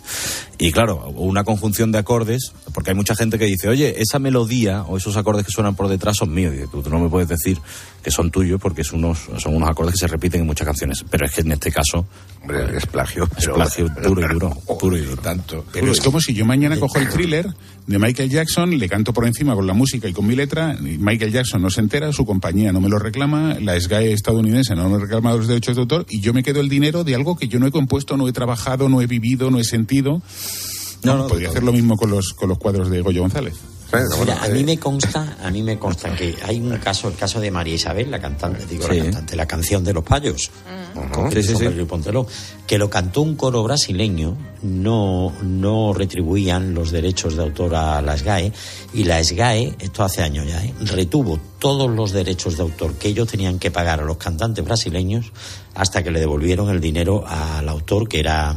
Y claro, una conjunción de acordes, porque hay mucha gente que dice, oye, esa melodía o esos acordes que suenan por detrás son míos. Y dice, tú, tú no me puedes decir que son tuyos porque son unos, son unos acordes que se repiten en muchas canciones. Pero es que en este caso Hombre, es plagio. es pero- plagio puro y duro, puro y duro. Tanto. Pero es como si yo mañana cojo el thriller de Michael Jackson, le canto por encima con la música y con mi letra, y Michael Jackson no se entera, su compañía no me lo reclama, la SGAE estadounidense no me reclama los derechos de autor y yo me quedo el dinero de algo que yo no he compuesto, no he trabajado, no he vivido, no he sentido. No, podría hacer lo mismo con los, con los cuadros de Goyo González. Mira, a mí me consta, a mí me consta que hay un caso, el caso de María Isabel, la cantante, digo Sí. la cantante, la canción de los payos, con Sí, sí, Christopher sí. Que lo cantó un coro brasileño, no, no retribuían los derechos de autor a la SGAE, y la SGAE, esto hace años ya, ¿eh? retuvo todos los derechos de autor que ellos tenían que pagar a los cantantes brasileños hasta que le devolvieron el dinero al autor que era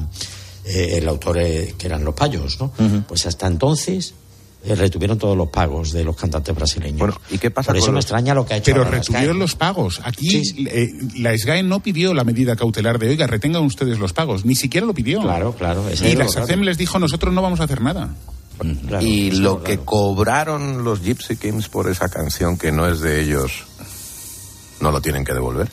eh, el autor eh, que eran los payos, ¿no? Pues hasta entonces eh, retuvieron todos los pagos de los cantantes brasileños. ¿y qué pasa Por eso con me los- extraña lo que ha hecho Pero retuvieron los pagos. Aquí eh, la SGAE no pidió la medida cautelar de, oiga, retengan ustedes los pagos. Ni siquiera lo pidió. Claro, claro. Y la SACEM les dijo, nosotros no vamos a hacer nada. y lo que cobraron los Gypsy Kings por esa canción que no es de ellos, ¿no lo tienen que devolver?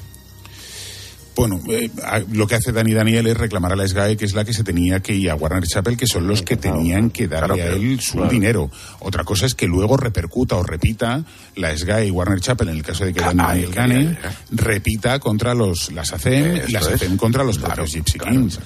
Bueno, eh, lo que hace Dani Daniel es reclamar a la SGAE, que es la que se tenía que ir a Warner Chappell, que son los que tenían que darle Claro, a él su dinero. Otra cosa es que luego repercuta o repita la SGAE y Warner Chappell, en el caso de que Dani Daniel gane, repita contra los las ACEM y las. ACEM contra los propios Gypsy Kings.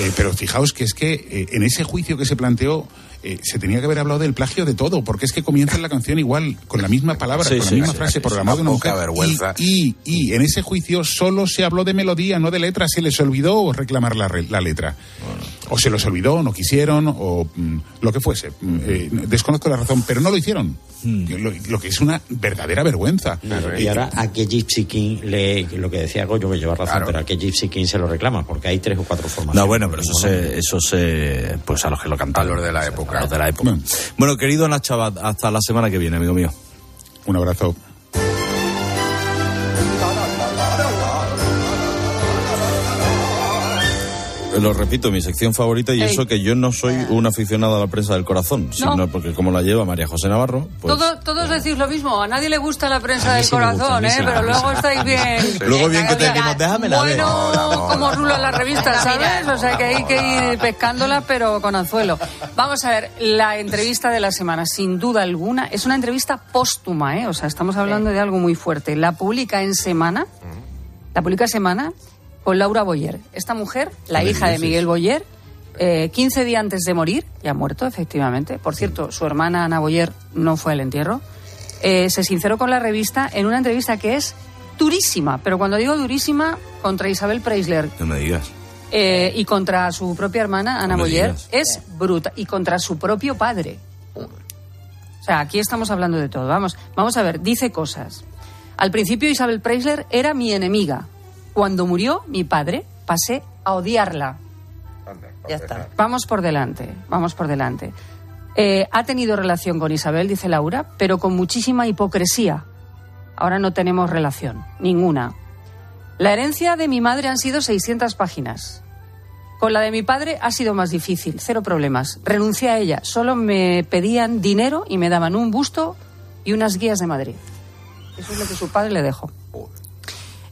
Eh, pero fijaos que es que eh, en ese juicio que se planteó eh, se tenía que haber hablado del plagio de todo, porque es que comienza la canción igual, con la misma palabra, Sí, con sí, la misma sí, frase, de una vergüenza. Y, y, y en ese juicio solo se habló de melodía, no de letra. Se les olvidó reclamar la, la letra. O se les olvidó, no quisieron, o mm, lo que fuese. Mm, eh, desconozco la razón, pero no lo hicieron. Lo, lo que es una verdadera vergüenza. Y ahora a qué Gypsy King le, lo que decía Goyo, que lleva razón, pero a qué Gypsy King se lo reclama, porque hay tres o cuatro formas. No, bueno, pero eso se, eso se, pues a los que lo cantaron. A los de la época. A los de la época. Bueno, querido Nacho Abad, hasta la semana que viene, amigo mío. Un abrazo. Lo repito, mi sección favorita y Ey. eso que yo no soy un aficionado a la prensa del corazón, sino porque como la lleva María José Navarro, pues Todo- todos decís lo mismo, a nadie le gusta la prensa del sí gusta, corazón, ¿eh? sí me pero gusta. luego estáis bien. Luego bien que te decimos, déjame la ver. Bueno, como rulan las revistas, ¿sabes? O sea que hay que ir pescándola, pero con anzuelo. Vamos a ver, la entrevista de la semana, sin duda alguna, es una entrevista póstuma, ¿eh? O sea, estamos hablando de algo muy fuerte. La publica en Semana, la publica Semana con Laura Boyer. Esta mujer, la hija de. Miguel Boyer, eh, 15 días antes de morir, ya ha muerto, efectivamente. Por cierto, su hermana Ana Boyer no fue al entierro. Eh, se sinceró con la revista en una entrevista que es durísima, pero cuando digo durísima, contra Isabel Preisler no me digas. eh, y contra su propia hermana Ana Boyer, digas. es bruta. Y contra su propio padre. O sea, aquí estamos hablando de todo. Vamos, vamos a ver, dice cosas. Al principio Isabel Preisler era mi enemiga. Cuando murió mi padre, pasé a odiarla. Ya está. Vamos por delante, vamos por delante. Eh, ha tenido relación con Isabel, dice Laura, pero con muchísima hipocresía. Ahora no tenemos relación, ninguna. La herencia de mi madre han sido 600 páginas. Con la de mi padre ha sido más difícil, cero problemas. Renuncié a ella, solo me pedían dinero y me daban un busto y unas guías de Madrid. Eso es lo que su padre le dejó.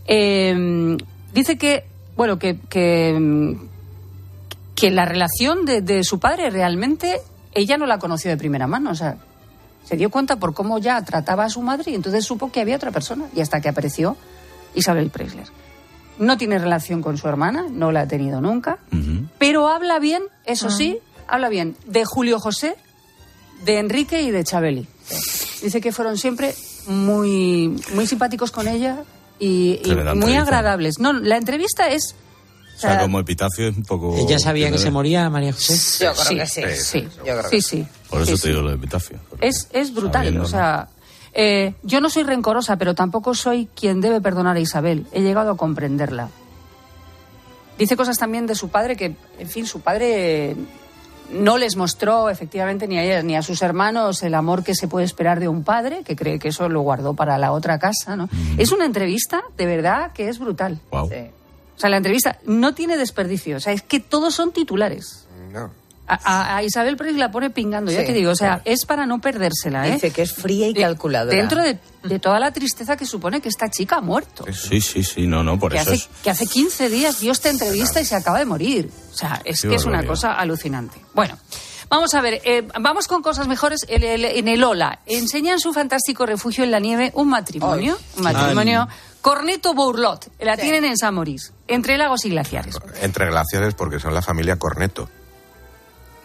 Eh, dice que, bueno, que, que, que la relación de, de su padre realmente ella no la conoció de primera mano. O sea, se dio cuenta por cómo ya trataba a su madre y entonces supo que había otra persona. Y hasta que apareció Isabel Preisler. No tiene relación con su hermana, no la ha tenido nunca, pero habla bien, eso sí, habla bien de Julio José, de Enrique y de Chabeli. Dice que fueron siempre muy, muy simpáticos con ella y, muy agradables. No, la entrevista es... O sea, como epitafio es un poco... ¿Ella sabía que se moría, María José? Yo creo que sí. Sí, sí, sí. Por eso Sí, te digo lo de epitafio. Es, es brutal. Sabiendo, O sea, eh, yo no soy rencorosa, pero tampoco soy quien debe perdonar a Isabel. He llegado a comprenderla. dice cosas también de su padre que, en fin, su padre no les mostró efectivamente ni a ellas ni a sus hermanos el amor que se puede esperar de un padre, que cree que eso lo guardó para la otra casa, ¿no? Es una entrevista, de verdad, que es brutal. Wow. O sea, la entrevista no tiene desperdicio. O sea, es que todos son titulares. No. A, Isabel Preis la pone pingando, ya Sí, te digo. O sea, es para no perdérsela, ¿eh? Dice que es fría y calculadora. Dentro de, de toda la tristeza que supone que esta chica ha muerto. Sí, sí, sí, no, no, por Que eso hace, es. que hace 15 días dio esta entrevista y se acaba de morir. O sea, es Qué que es una cosa alucinante. Bueno, vamos a ver, eh, vamos con cosas mejores. El- el- en el Ola, enseñan su fantástico refugio en la nieve un matrimonio. Un matrimonio. Corneto Bourlot, la tienen en San Morís, entre lagos y glaciares. Entre glaciares porque son la familia Corneto.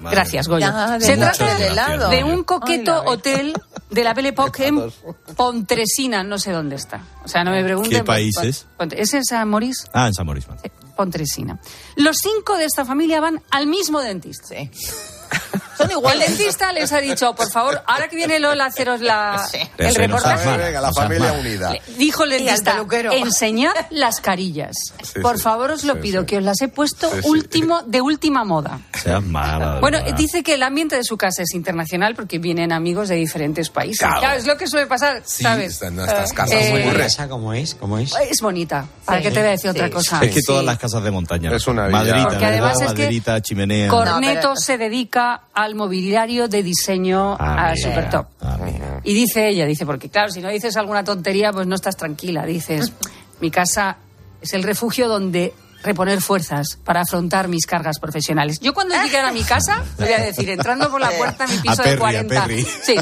Gracias, Goyo. Ya, de Se trata helado. de un coqueto Ay, hotel de la Belle Époque en Pontresina, no sé dónde está. O sea, no me pregunten. ¿Qué país es? ¿Es en San Morís? Ah, en San Mauricio. Pontresina. Los cinco de esta familia van al mismo dentista. Son El dentista les ha dicho, por favor, ahora que viene Lola a haceros la, el no seas reportaje, mala, Venga, la no familia unida. le- dijo el dentista, enseñad las carillas. Sí, por sí. favor, os lo Sí, pido, sí. que os las he puesto Sí, sí. último de última moda. Seas mala. Bueno, verdad. dice que el ambiente de su casa es internacional porque vienen amigos de diferentes países. Claro. Claro, es lo que suele pasar, Sí, ¿sabes? en estas casas Eh, muy ¿La re- casa cómo es? ¿Cómo es? Es bonita. ¿Para Sí, qué te voy a decir otra sí. cosa? Es que todas Sí. las casas de montaña. Es una villa. Maderita, Porque además es que Maderita, chimenea. Corneto No, se dedica al mobiliario de diseño Ah, a mira. super top. Ah. Y dice ella, dice, porque claro, si no dices alguna tontería, pues no estás tranquila. Dices, mi casa es el refugio donde reponer fuerzas para afrontar mis cargas profesionales. Yo cuando llegué a mi casa, voy a decir, entrando por la puerta a mi piso A Perry, de a 40. Perry. Sí,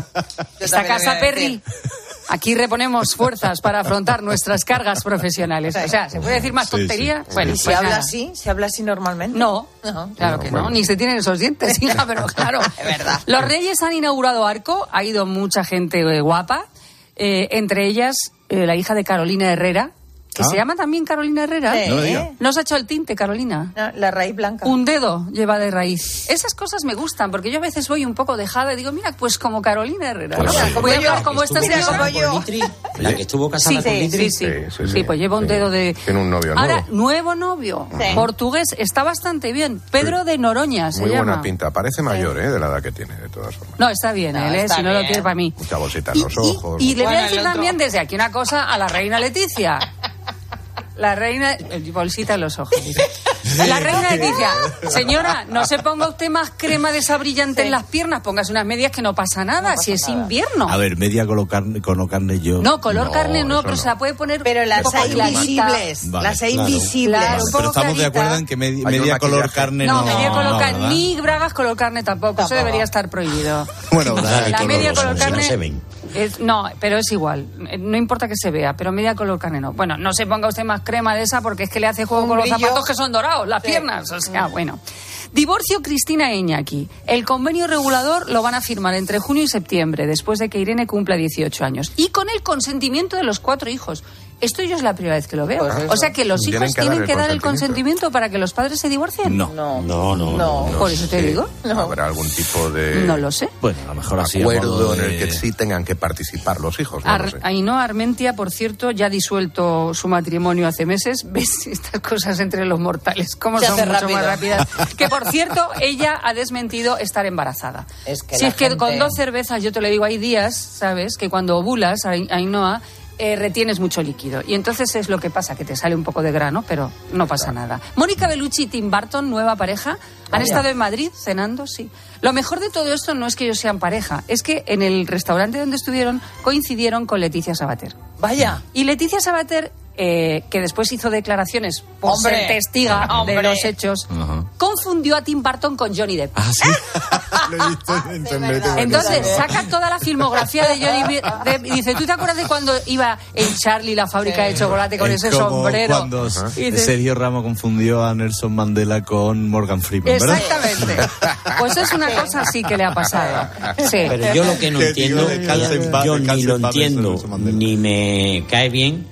esta casa a Perry. Aquí reponemos fuerzas para afrontar nuestras cargas profesionales. O sea, ¿se puede decir más Sí, sí. tontería? Bueno, ¿Y pues se habla así? ¿Se habla así normalmente? No, No. claro que no, ni se tienen esos dientes, hija, pero claro. Es verdad. Los Reyes han inaugurado Arco, ha ido mucha gente eh, guapa, eh, entre ellas eh, la hija de Carolina Herrera, que Ah. se llama también Carolina Herrera. Sí. No. ¿No se ha hecho el tinte, Carolina? No, la raíz blanca. Un dedo lleva de raíz. Esas cosas me gustan, porque yo a veces voy un poco dejada y digo, mira, pues como Carolina Herrera. Pues ¿no? sí. Voy a hablar Yo- como esta ¿Estuvo señora. casada como yo. ¿La que estuvo casada Sí, con Litri? sí, sí. Sí, sí, Sí, sí. pues lleva un dedo de... Tiene un novio Ahora, nuevo. nuevo novio, Sí. portugués, está bastante bien. Pedro de Noroña se Muy llama. buena pinta. Parece mayor, ¿eh? De la edad que tiene, de todas formas. No, está bien, No, él, ¿eh? está si no lo quiere para mí. Mucha bolsita en los ojos. Y le voy a decir también desde aquí una cosa a la reina Leticia. La reina. Bolsita en los ojos. dice. La reina Leticia. Señora, no se ponga usted más crema de esa brillante en las piernas. Póngase unas medias que no pasa nada, si es invierno. A ver, media color carne, color carne yo. No, color carne no, pero no. se la puede poner. Pero las hay invisibles. Vale, las hay claro. invisibles. Claro, Pero estamos de acuerdo en que medi- Hay un media color carne No, no. media color no, carne, ni bragas color carne tampoco. Eso debería estar prohibido. Bueno, La color media color si no carne. Es- no, pero es igual. Eh, No importa que se vea, pero media color carne no. Bueno, no se ponga usted más crema de esa porque es que le hace juego con los zapatos que son dorados, las Sí. piernas. O sea, bueno. Divorcio Cristina Eñaki. El convenio regulador lo van a firmar entre junio y septiembre, después de que Irene cumpla 18 años. Y con el consentimiento de los cuatro hijos. Esto yo es la primera vez que lo veo. Pues o sea que los Tienen hijos tienen el que dar el consentimiento. consentimiento para que los padres se divorcien. No. No. No, no, no. Por eso te digo. Habrá algún tipo de No lo sé. Bueno, a lo mejor así. acuerdo en el que sí tengan que participar los hijos. No Ar- lo sé. Ainhoa Armentia, por cierto, ya ha disuelto su matrimonio hace meses. ¿Ves estas cosas entre los mortales? ¿Cómo Se son hace mucho rápido. más rápidas? Que, por cierto, ella ha desmentido estar embarazada. Es que si es que con dos cervezas, yo te lo digo, hay días, ¿sabes? Que cuando ovulas, Ai- Ainhoa, eh, retienes mucho líquido. Y entonces es lo que pasa, que te sale un poco de grano, pero no pasa nada. Mónica Bellucci y Tim Burton, nueva pareja, han Vaya. estado en Madrid cenando, sí. Lo mejor de todo esto no es que ellos sean pareja, es que en el restaurante donde estuvieron coincidieron con Leticia Sabater. Vaya. Y Leticia Sabater, eh, que después hizo declaraciones por Hombre. ser testiga Hombre. de los hechos, Ajá. confundió a Tim Burton con Johnny Depp. Ah, sí. Lo he visto en internet. Entonces saca toda la filmografía de Johnny Depp y dice, ¿tú te acuerdas de cuando iba en Charlie, la fábrica de chocolate, con Es ese como sombrero? Cuando Y dice- Sergio Ramos confundió a Nelson Mandela con Morgan Freeman, ¿verdad? Exactamente. Pues es una cosa así que le ha pasado. Sí. Pero yo lo que no entiendo, yo ni lo entiendo, ni me cae bien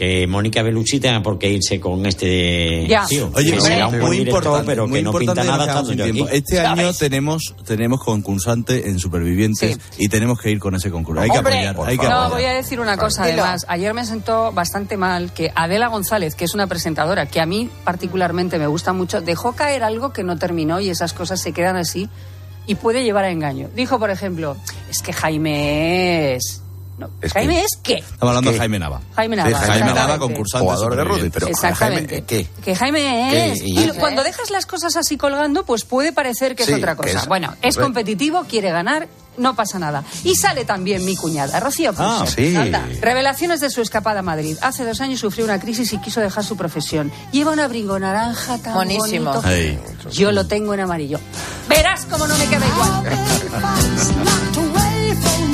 que Mónica Bellucci tenga por qué irse con este Ya. tío. Oye, que muy, será un muy director, importante, pero muy que no pinta importante nada estando yo aquí. Este ¿Sabes? año tenemos tenemos concursante en Supervivientes y tenemos que ir con ese concurso. Hay que apoyar, hay que no, apoyar. voy a decir una cosa además. Ayer me sentó bastante mal que Adela González, que es una presentadora que a mí particularmente me gusta mucho, dejó caer algo que no terminó y esas cosas se quedan así y puede llevar a engaño. Dijo, por ejemplo, es que Jaime es... No, Es ¿Jaime que- es qué? Estamos hablando de Jaime Nava. Jaime Nava. Sí, Jaime Nava, concursante. Jugador de rugby, pero Exactamente. Jaime, ¿qué? Que Jaime es. ¿Qué? Y ¿Y? cuando dejas las cosas así colgando, pues puede parecer que Sí, es otra cosa. es- bueno, es competitivo, quiere ganar, no pasa nada. Y sale también mi cuñada, Rocío Ah, sí. Anda. Revelaciones de su escapada a Madrid. Hace dos años sufrió una crisis y quiso dejar su profesión. Lleva un abrigo naranja tan Monísimo. bonito. Yo lo tengo en amarillo. Verás cómo no me queda igual.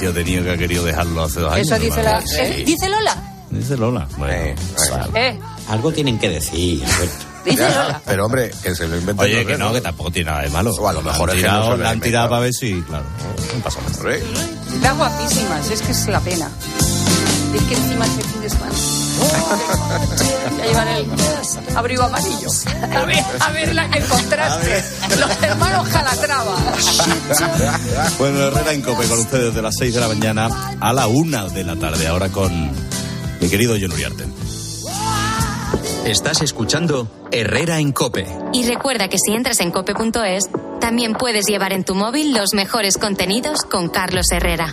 Todas formas, que ha tenido que ha querido dejarlo hace dos años. Eso dice la... Sí. eh, ¿Dice Lola? Dice Lola. Bueno, Eh, Algo tienen que decir, Alberto. dice Ya, Lola. pero hombre, que se lo inventen Oye, que no, que tampoco tiene nada de malo. O a lo mejor la han es que no tirado, se la han tirado para ver si, claro. No pasa nada. Está guapísima, si es que es la pena. Es que encima este fin de semana. Ya llevan el abrigo amarillo. A ver, a ver la que encontraste. Los hermanos Calatrava. Bueno, Herrera en Cope con ustedes de las 6 de la mañana a la 1 de la tarde. Ahora con mi querido John Uriarte. Estás escuchando Herrera en Cope. Y recuerda que si entras en cope.es, también puedes llevar en tu móvil los mejores contenidos con Carlos Herrera.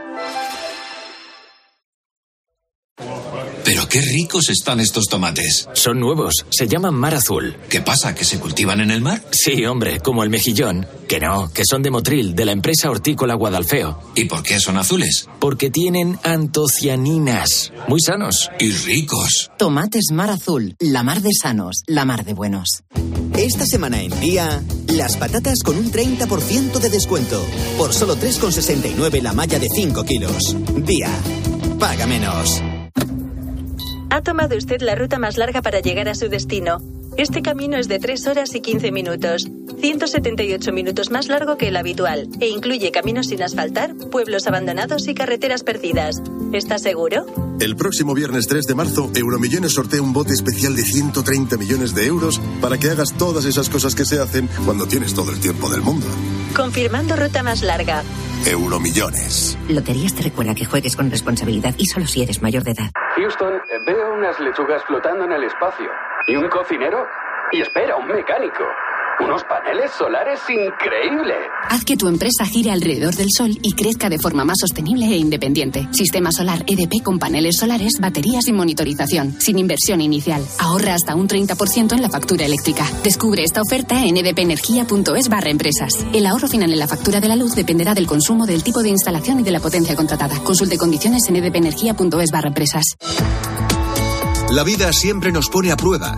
Qué ricos están estos tomates. Son nuevos, se llaman mar azul. ¿Qué pasa? ¿Que se cultivan en el mar? Sí, hombre, como el mejillón. Que no, que son de Motril, de la empresa hortícola Guadalfeo. ¿Y por qué son azules? Porque tienen antocianinas. Muy sanos. Y ricos. Tomates mar azul, la mar de sanos, la mar de buenos. Esta semana en día, las patatas con un 30% de descuento. Por solo 3,69 la malla de 5 kilos. Día. Paga menos. Ha tomado usted la ruta más larga para llegar a su destino. Este camino es de 3 horas y 15 minutos, 178 minutos más largo que el habitual, e incluye caminos sin asfaltar, pueblos abandonados y carreteras perdidas. ¿Está seguro? El próximo viernes 3 de marzo, Euromillones sortea un bote especial de 130 millones de euros para que hagas todas esas cosas que se hacen cuando tienes todo el tiempo del mundo. Confirmando ruta más larga. Euromillones. Loterías te recuerda que juegues con responsabilidad y solo si eres mayor de edad. Houston, veo unas lechugas flotando en el espacio. ¿Y un cocinero? Y espera, un mecánico. Unos paneles solares increíbles. Haz que tu empresa gire alrededor del sol y crezca de forma más sostenible e independiente. Sistema solar EDP con paneles solares, baterías y monitorización, sin inversión inicial. Ahorra hasta un 30% en la factura eléctrica. Descubre esta oferta en edpenergia.es barra empresas. El ahorro final en la factura de la luz dependerá del consumo, del tipo de instalación y de la potencia contratada. Consulte condiciones en edpenergia.es barra empresas. La vida siempre nos pone a prueba.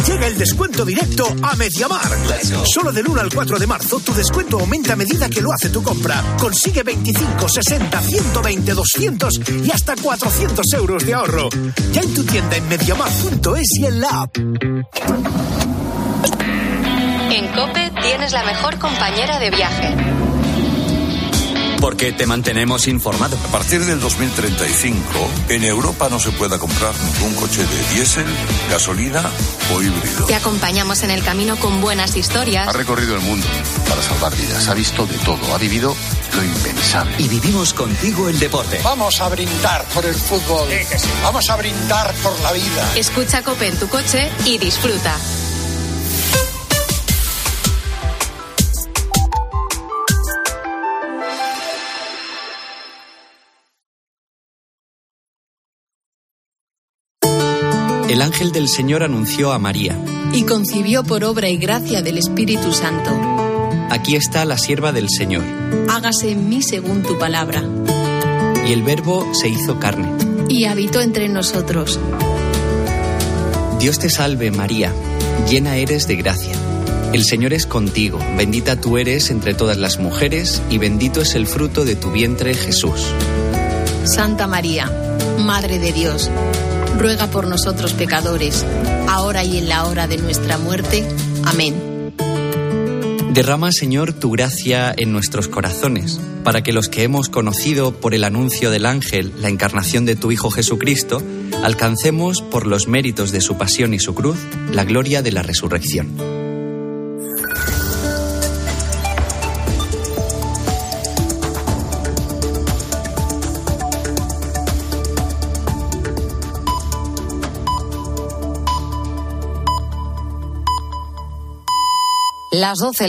Llega el descuento directo a Mediamar. Solo del 1 al 4 de marzo tu descuento aumenta a medida que lo hace tu compra. Consigue 25, 60, 120, 200 y hasta 400 euros de ahorro. Ya en tu tienda en mediamar.es y en la app. En Cope tienes la mejor compañera de viaje. Porque te mantenemos informado. A partir del 2035, en Europa no se pueda comprar ningún coche de diésel, gasolina o híbrido. Te acompañamos en el camino con buenas historias. Ha recorrido el mundo para salvar vidas, ha visto de todo, ha vivido lo impensable. Y vivimos contigo el deporte. Vamos a brindar por el fútbol. Vamos a brindar por la vida. Escucha Cope en tu coche y disfruta. El ángel del Señor anunció a María. y concibió por obra y gracia del Espíritu Santo. Aquí está la sierva del Señor. Hágase en mí según tu palabra. Y el Verbo se hizo carne. Y habitó entre nosotros. Dios te salve María, llena eres de gracia. El Señor es contigo, bendita tú eres entre todas las mujeres y bendito es el fruto de tu vientre Jesús. Santa María, Madre de Dios, ruega por nosotros pecadores, ahora y en la hora de nuestra muerte. Amén. Derrama, Señor, tu gracia en nuestros corazones, para que los que hemos conocido por el anuncio del ángel la encarnación de tu Hijo Jesucristo, alcancemos, por los méritos de su pasión y su cruz, la gloria de la resurrección. Las 12